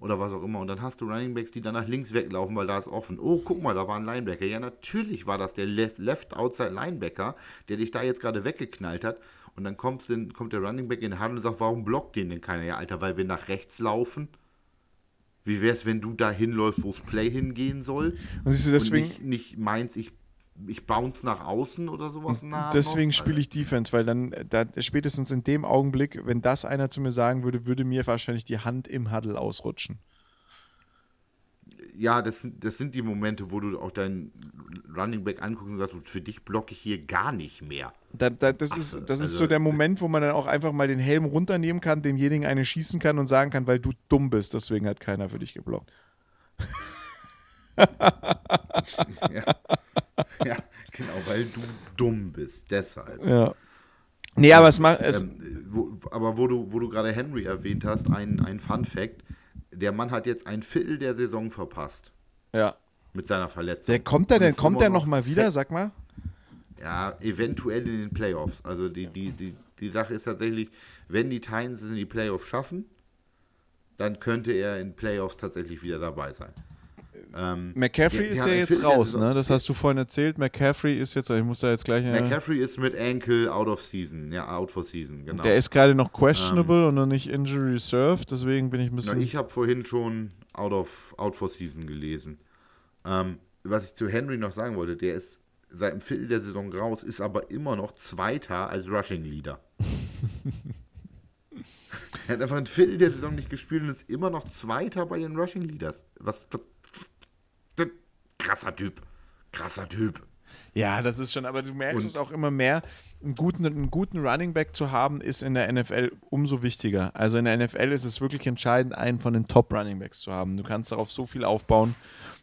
Speaker 1: oder was auch immer. Und dann hast du Running Backs, die dann nach links weglaufen, weil da ist offen. Oh, guck mal, da war ein Linebacker. Ja, natürlich war das der Left Outside Linebacker, der dich da jetzt gerade weggeknallt hat. Und dann kommt, kommt der Running Back in den Hand und sagt, warum blockt den denn keiner? Ja, Alter, weil wir nach rechts laufen. Wie wäre es, wenn du da hinläufst, wo das Play hingehen soll?
Speaker 2: Und, siehst du deswegen,
Speaker 1: und nicht, nicht meinst, ich ich bounce nach außen oder sowas
Speaker 2: nah. Deswegen spiele ich Defense, weil dann da, spätestens in dem Augenblick, wenn das einer zu mir sagen würde, würde mir wahrscheinlich die Hand im Huddle ausrutschen.
Speaker 1: Ja, das, das sind die Momente, wo du auch deinen Running Back anguckst und sagst, für dich blocke ich hier gar nicht mehr.
Speaker 2: Da, da, das Ach, ist, das also, ist so der Moment, wo man dann auch einfach mal den Helm runternehmen kann, demjenigen eine schießen kann und sagen kann, weil du dumm bist, deswegen hat keiner für dich geblockt. (laughs)
Speaker 1: ja. ja, genau, weil du dumm bist, deshalb.
Speaker 2: Ja. Nee, aber es macht. Es
Speaker 1: ähm, wo, aber wo du, wo du gerade Henry erwähnt hast, ein, ein Fun Fact: Der Mann hat jetzt ein Viertel der Saison verpasst.
Speaker 2: Ja.
Speaker 1: Mit seiner Verletzung.
Speaker 2: Der kommt der denn, kommt der nochmal wieder, sag mal?
Speaker 1: Ja, eventuell in den Playoffs. Also die, die, die, die Sache ist tatsächlich, wenn die Titans es in die Playoffs schaffen, dann könnte er in Playoffs tatsächlich wieder dabei sein.
Speaker 2: Ähm, McCaffrey ist ja jetzt raus, ne? Das hast du vorhin erzählt. McCaffrey ist jetzt, ich muss da jetzt gleich.
Speaker 1: McCaffrey ist mit Ankle out of season, ja, out for season, genau.
Speaker 2: Der ist gerade noch questionable ähm, und noch nicht injury reserved, deswegen bin ich ein bisschen.
Speaker 1: Na, ich habe vorhin schon out of out for season gelesen. Ähm, was ich zu Henry noch sagen wollte, der ist seit dem Viertel der Saison raus, ist aber immer noch Zweiter als Rushing Leader. (laughs) er hat einfach ein Viertel der Saison nicht gespielt und ist immer noch Zweiter bei den Rushing Leaders. Was krasser Typ. Krasser Typ.
Speaker 2: Ja, das ist schon, aber du merkst und es auch immer mehr. Einen guten, einen guten Running Back zu haben, ist in der NFL umso wichtiger. Also in der NFL ist es wirklich entscheidend, einen von den Top Running Backs zu haben. Du kannst darauf so viel aufbauen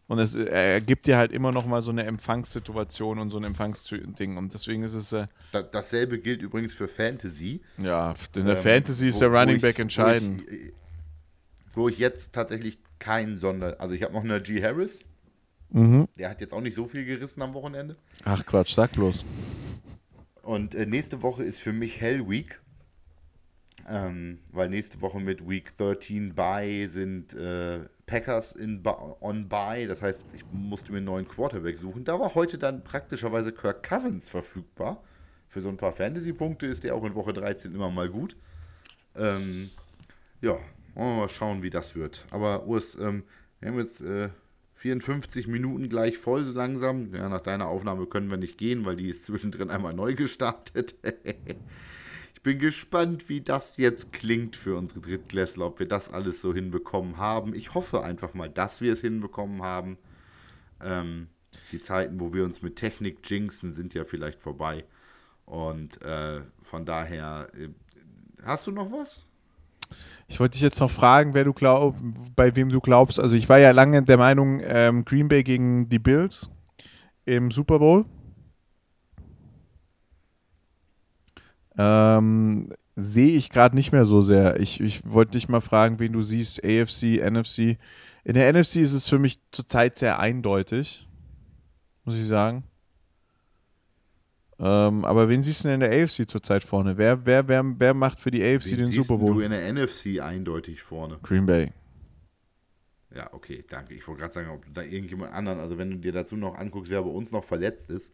Speaker 2: und es ergibt dir halt immer noch mal so eine Empfangssituation und so ein Empfangsding. Und deswegen ist es. Äh,
Speaker 1: Dasselbe gilt übrigens für Fantasy.
Speaker 2: Ja, in der ähm, Fantasy ist wo, der Running Back entscheidend.
Speaker 1: Wo ich, wo ich, jetzt tatsächlich keinen Sonder. Also ich habe noch eine G. Harris. Mhm. Der hat jetzt auch nicht so viel gerissen am Wochenende.
Speaker 2: Ach Quatsch, sag bloß.
Speaker 1: Und äh, nächste Woche ist für mich Hell Week. Ähm, weil nächste Woche mit Week 13 bei sind äh, Packers in, on by. Das heißt, ich musste mir einen neuen Quarterback suchen. Da war heute dann praktischerweise Kirk Cousins verfügbar. Für so ein paar Fantasy-Punkte ist der auch in Woche 13 immer mal gut. Ähm, ja, wollen wir mal schauen, wie das wird. Aber Urs, ähm, wir haben jetzt äh, 54 Minuten gleich voll so langsam. Ja, nach deiner Aufnahme können wir nicht gehen, weil die ist zwischendrin einmal neu gestartet. (laughs) ich bin gespannt, wie das jetzt klingt für unsere Drittklässler, ob wir das alles so hinbekommen haben. Ich hoffe einfach mal, dass wir es hinbekommen haben. Ähm, die Zeiten, wo wir uns mit Technik jinxen, sind ja vielleicht vorbei. Und äh, von daher, äh, hast du noch was?
Speaker 2: Ich wollte dich jetzt noch fragen, wer du glaub, bei wem du glaubst. Also ich war ja lange der Meinung, ähm, Green Bay gegen die Bills im Super Bowl. Ähm, sehe ich gerade nicht mehr so sehr. Ich, ich wollte dich mal fragen, wen du siehst, AFC, NFC. In der NFC ist es für mich zurzeit sehr eindeutig, muss ich sagen. Ähm, aber wen siehst du denn in der AFC zurzeit vorne? Wer, wer, wer, wer macht für die AFC
Speaker 1: Wen
Speaker 2: den Super Bowl?
Speaker 1: du in der NFC eindeutig vorne.
Speaker 2: Green Bay.
Speaker 1: Ja, okay, danke. Ich wollte gerade sagen, ob du da irgendjemand anderen, also wenn du dir dazu noch anguckst, wer bei uns noch verletzt ist,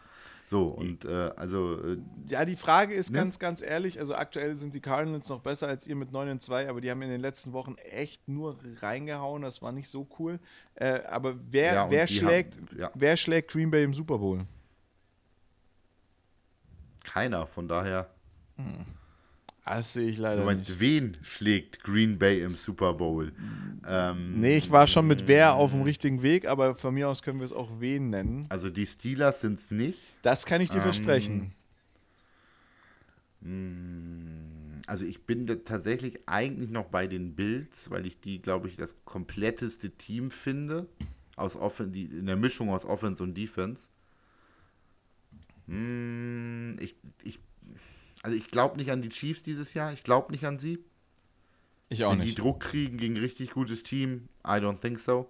Speaker 2: So,
Speaker 1: und äh, also, äh,
Speaker 2: Ja, die Frage ist
Speaker 1: Ne?
Speaker 2: ganz, ganz ehrlich, also aktuell sind die Cardinals noch besser als ihr mit 9 und 2, aber die haben in den letzten Wochen echt nur reingehauen, das war nicht so cool. Äh, aber wer,
Speaker 1: Ja,
Speaker 2: wer, schlägt,
Speaker 1: haben- ja.
Speaker 2: wer schlägt Green Bay im Super Bowl?
Speaker 1: keiner, von daher.
Speaker 2: Das sehe ich
Speaker 1: Du
Speaker 2: leider
Speaker 1: meinst,
Speaker 2: nicht.
Speaker 1: wen schlägt Green Bay im Super Bowl? Ähm,
Speaker 2: Nee, ich war schon mit wer auf dem richtigen Weg, aber von mir aus können wir es auch wen nennen.
Speaker 1: Also die Steelers sind es nicht.
Speaker 2: Das kann ich dir
Speaker 1: Ähm,
Speaker 2: versprechen.
Speaker 1: Also ich bin tatsächlich eigentlich noch bei den Bills, weil ich die, glaube ich, das kompletteste Team finde. Aus Offen die, in der Mischung aus Offense und Defense. Hm, ich, ich, also ich glaube nicht an die Chiefs dieses Jahr. Ich glaube nicht an sie.
Speaker 2: Ich auch
Speaker 1: Wenn die
Speaker 2: nicht.
Speaker 1: Druck kriegen gegen ein richtig gutes Team, I don't think so.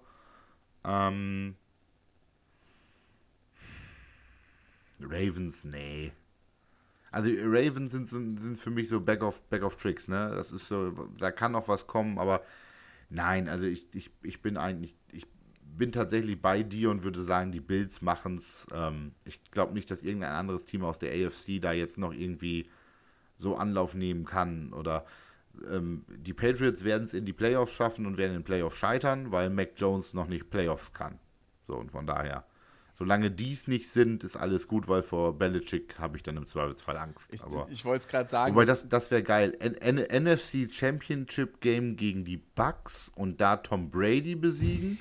Speaker 1: Ähm, Ravens, nee. Also Ravens sind, sind, für mich so Back of, Back of Tricks, ne? Das ist so, da kann noch was kommen, aber nein, also ich, ich, ich bin eigentlich, ich bin tatsächlich bei dir und würde sagen, die Bills machen es. Ähm, ich glaube nicht, dass irgendein anderes Team aus der AFC da jetzt noch irgendwie so Anlauf nehmen kann oder ähm, die Patriots werden es in die Playoffs schaffen und werden in den Playoffs scheitern, weil Mac Jones noch nicht Playoffs kann. So, und von daher, solange dies nicht sind, ist alles gut, weil vor Belichick habe ich dann im Zweifelsfall Angst.
Speaker 2: Ich, ich wollte es gerade sagen.
Speaker 1: wobei, das, das wäre geil. N N NFC Championship Game gegen die Bucks und da Tom Brady besiegen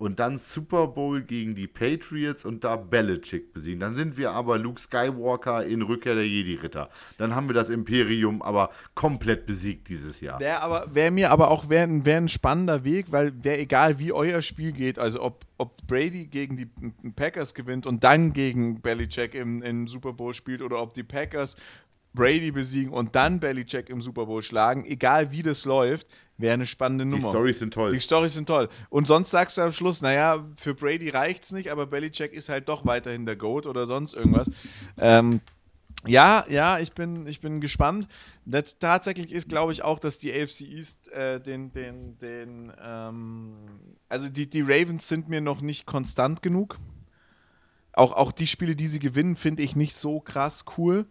Speaker 1: und dann Super Bowl gegen die Patriots und da Belichick besiegen. Dann sind wir aber Luke Skywalker in Rückkehr der Jedi-Ritter. Dann haben wir das Imperium aber komplett besiegt dieses Jahr.
Speaker 2: Wäre aber wär mir aber auch wär, ein- wär ein spannender Weg, weil wäre egal, wie euer Spiel geht, also ob, ob Brady gegen die Packers gewinnt und dann gegen Belichick im, im Super Bowl spielt oder ob die Packers Brady besiegen und dann Belichick im Super Bowl schlagen, egal wie das läuft, wäre eine spannende
Speaker 1: Die
Speaker 2: Nummer.
Speaker 1: Storys sind toll.
Speaker 2: Die Storys sind toll. Und sonst sagst du am Schluss, naja, für Brady reicht's nicht, aber Belichick ist halt doch weiterhin der GOAT oder sonst irgendwas. Ähm, ja, ja, ich bin, ich bin gespannt. Das, tatsächlich ist, glaube ich, auch, dass die AFC East äh, den, den, den, ähm, also die, die Ravens sind mir noch nicht konstant genug. Auch, auch die Spiele, die sie gewinnen, finde ich nicht so krass cool.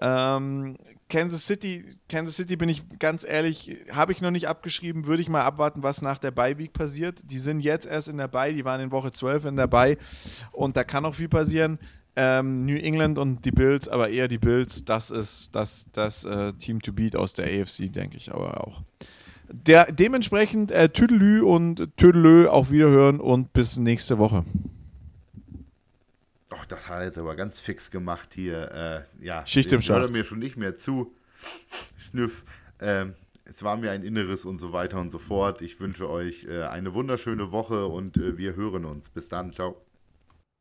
Speaker 2: Ähm, Kansas City, Kansas City bin ich ganz ehrlich, habe ich noch nicht abgeschrieben, würde ich mal abwarten, was nach der Bye Week passiert. Die sind jetzt erst in der Bye, die waren in Woche 12 in der Bye und da kann noch viel passieren. Ähm, New England und die Bills, aber eher die Bills, das ist das, das äh, Team to beat aus der AFC, denke ich aber auch. Der, dementsprechend äh, Tüdelü und Tüdelö auf Wiederhören und bis nächste Woche.
Speaker 1: Das hat er jetzt aber ganz fix gemacht hier. Äh, ja,
Speaker 2: Schicht im Schacht.
Speaker 1: mir schon nicht mehr zu. Schnüff. Ähm, es war mir ein Inneres und so weiter und so fort. Ich wünsche euch äh, eine wunderschöne Woche und äh, wir hören uns. Bis dann. Ciao.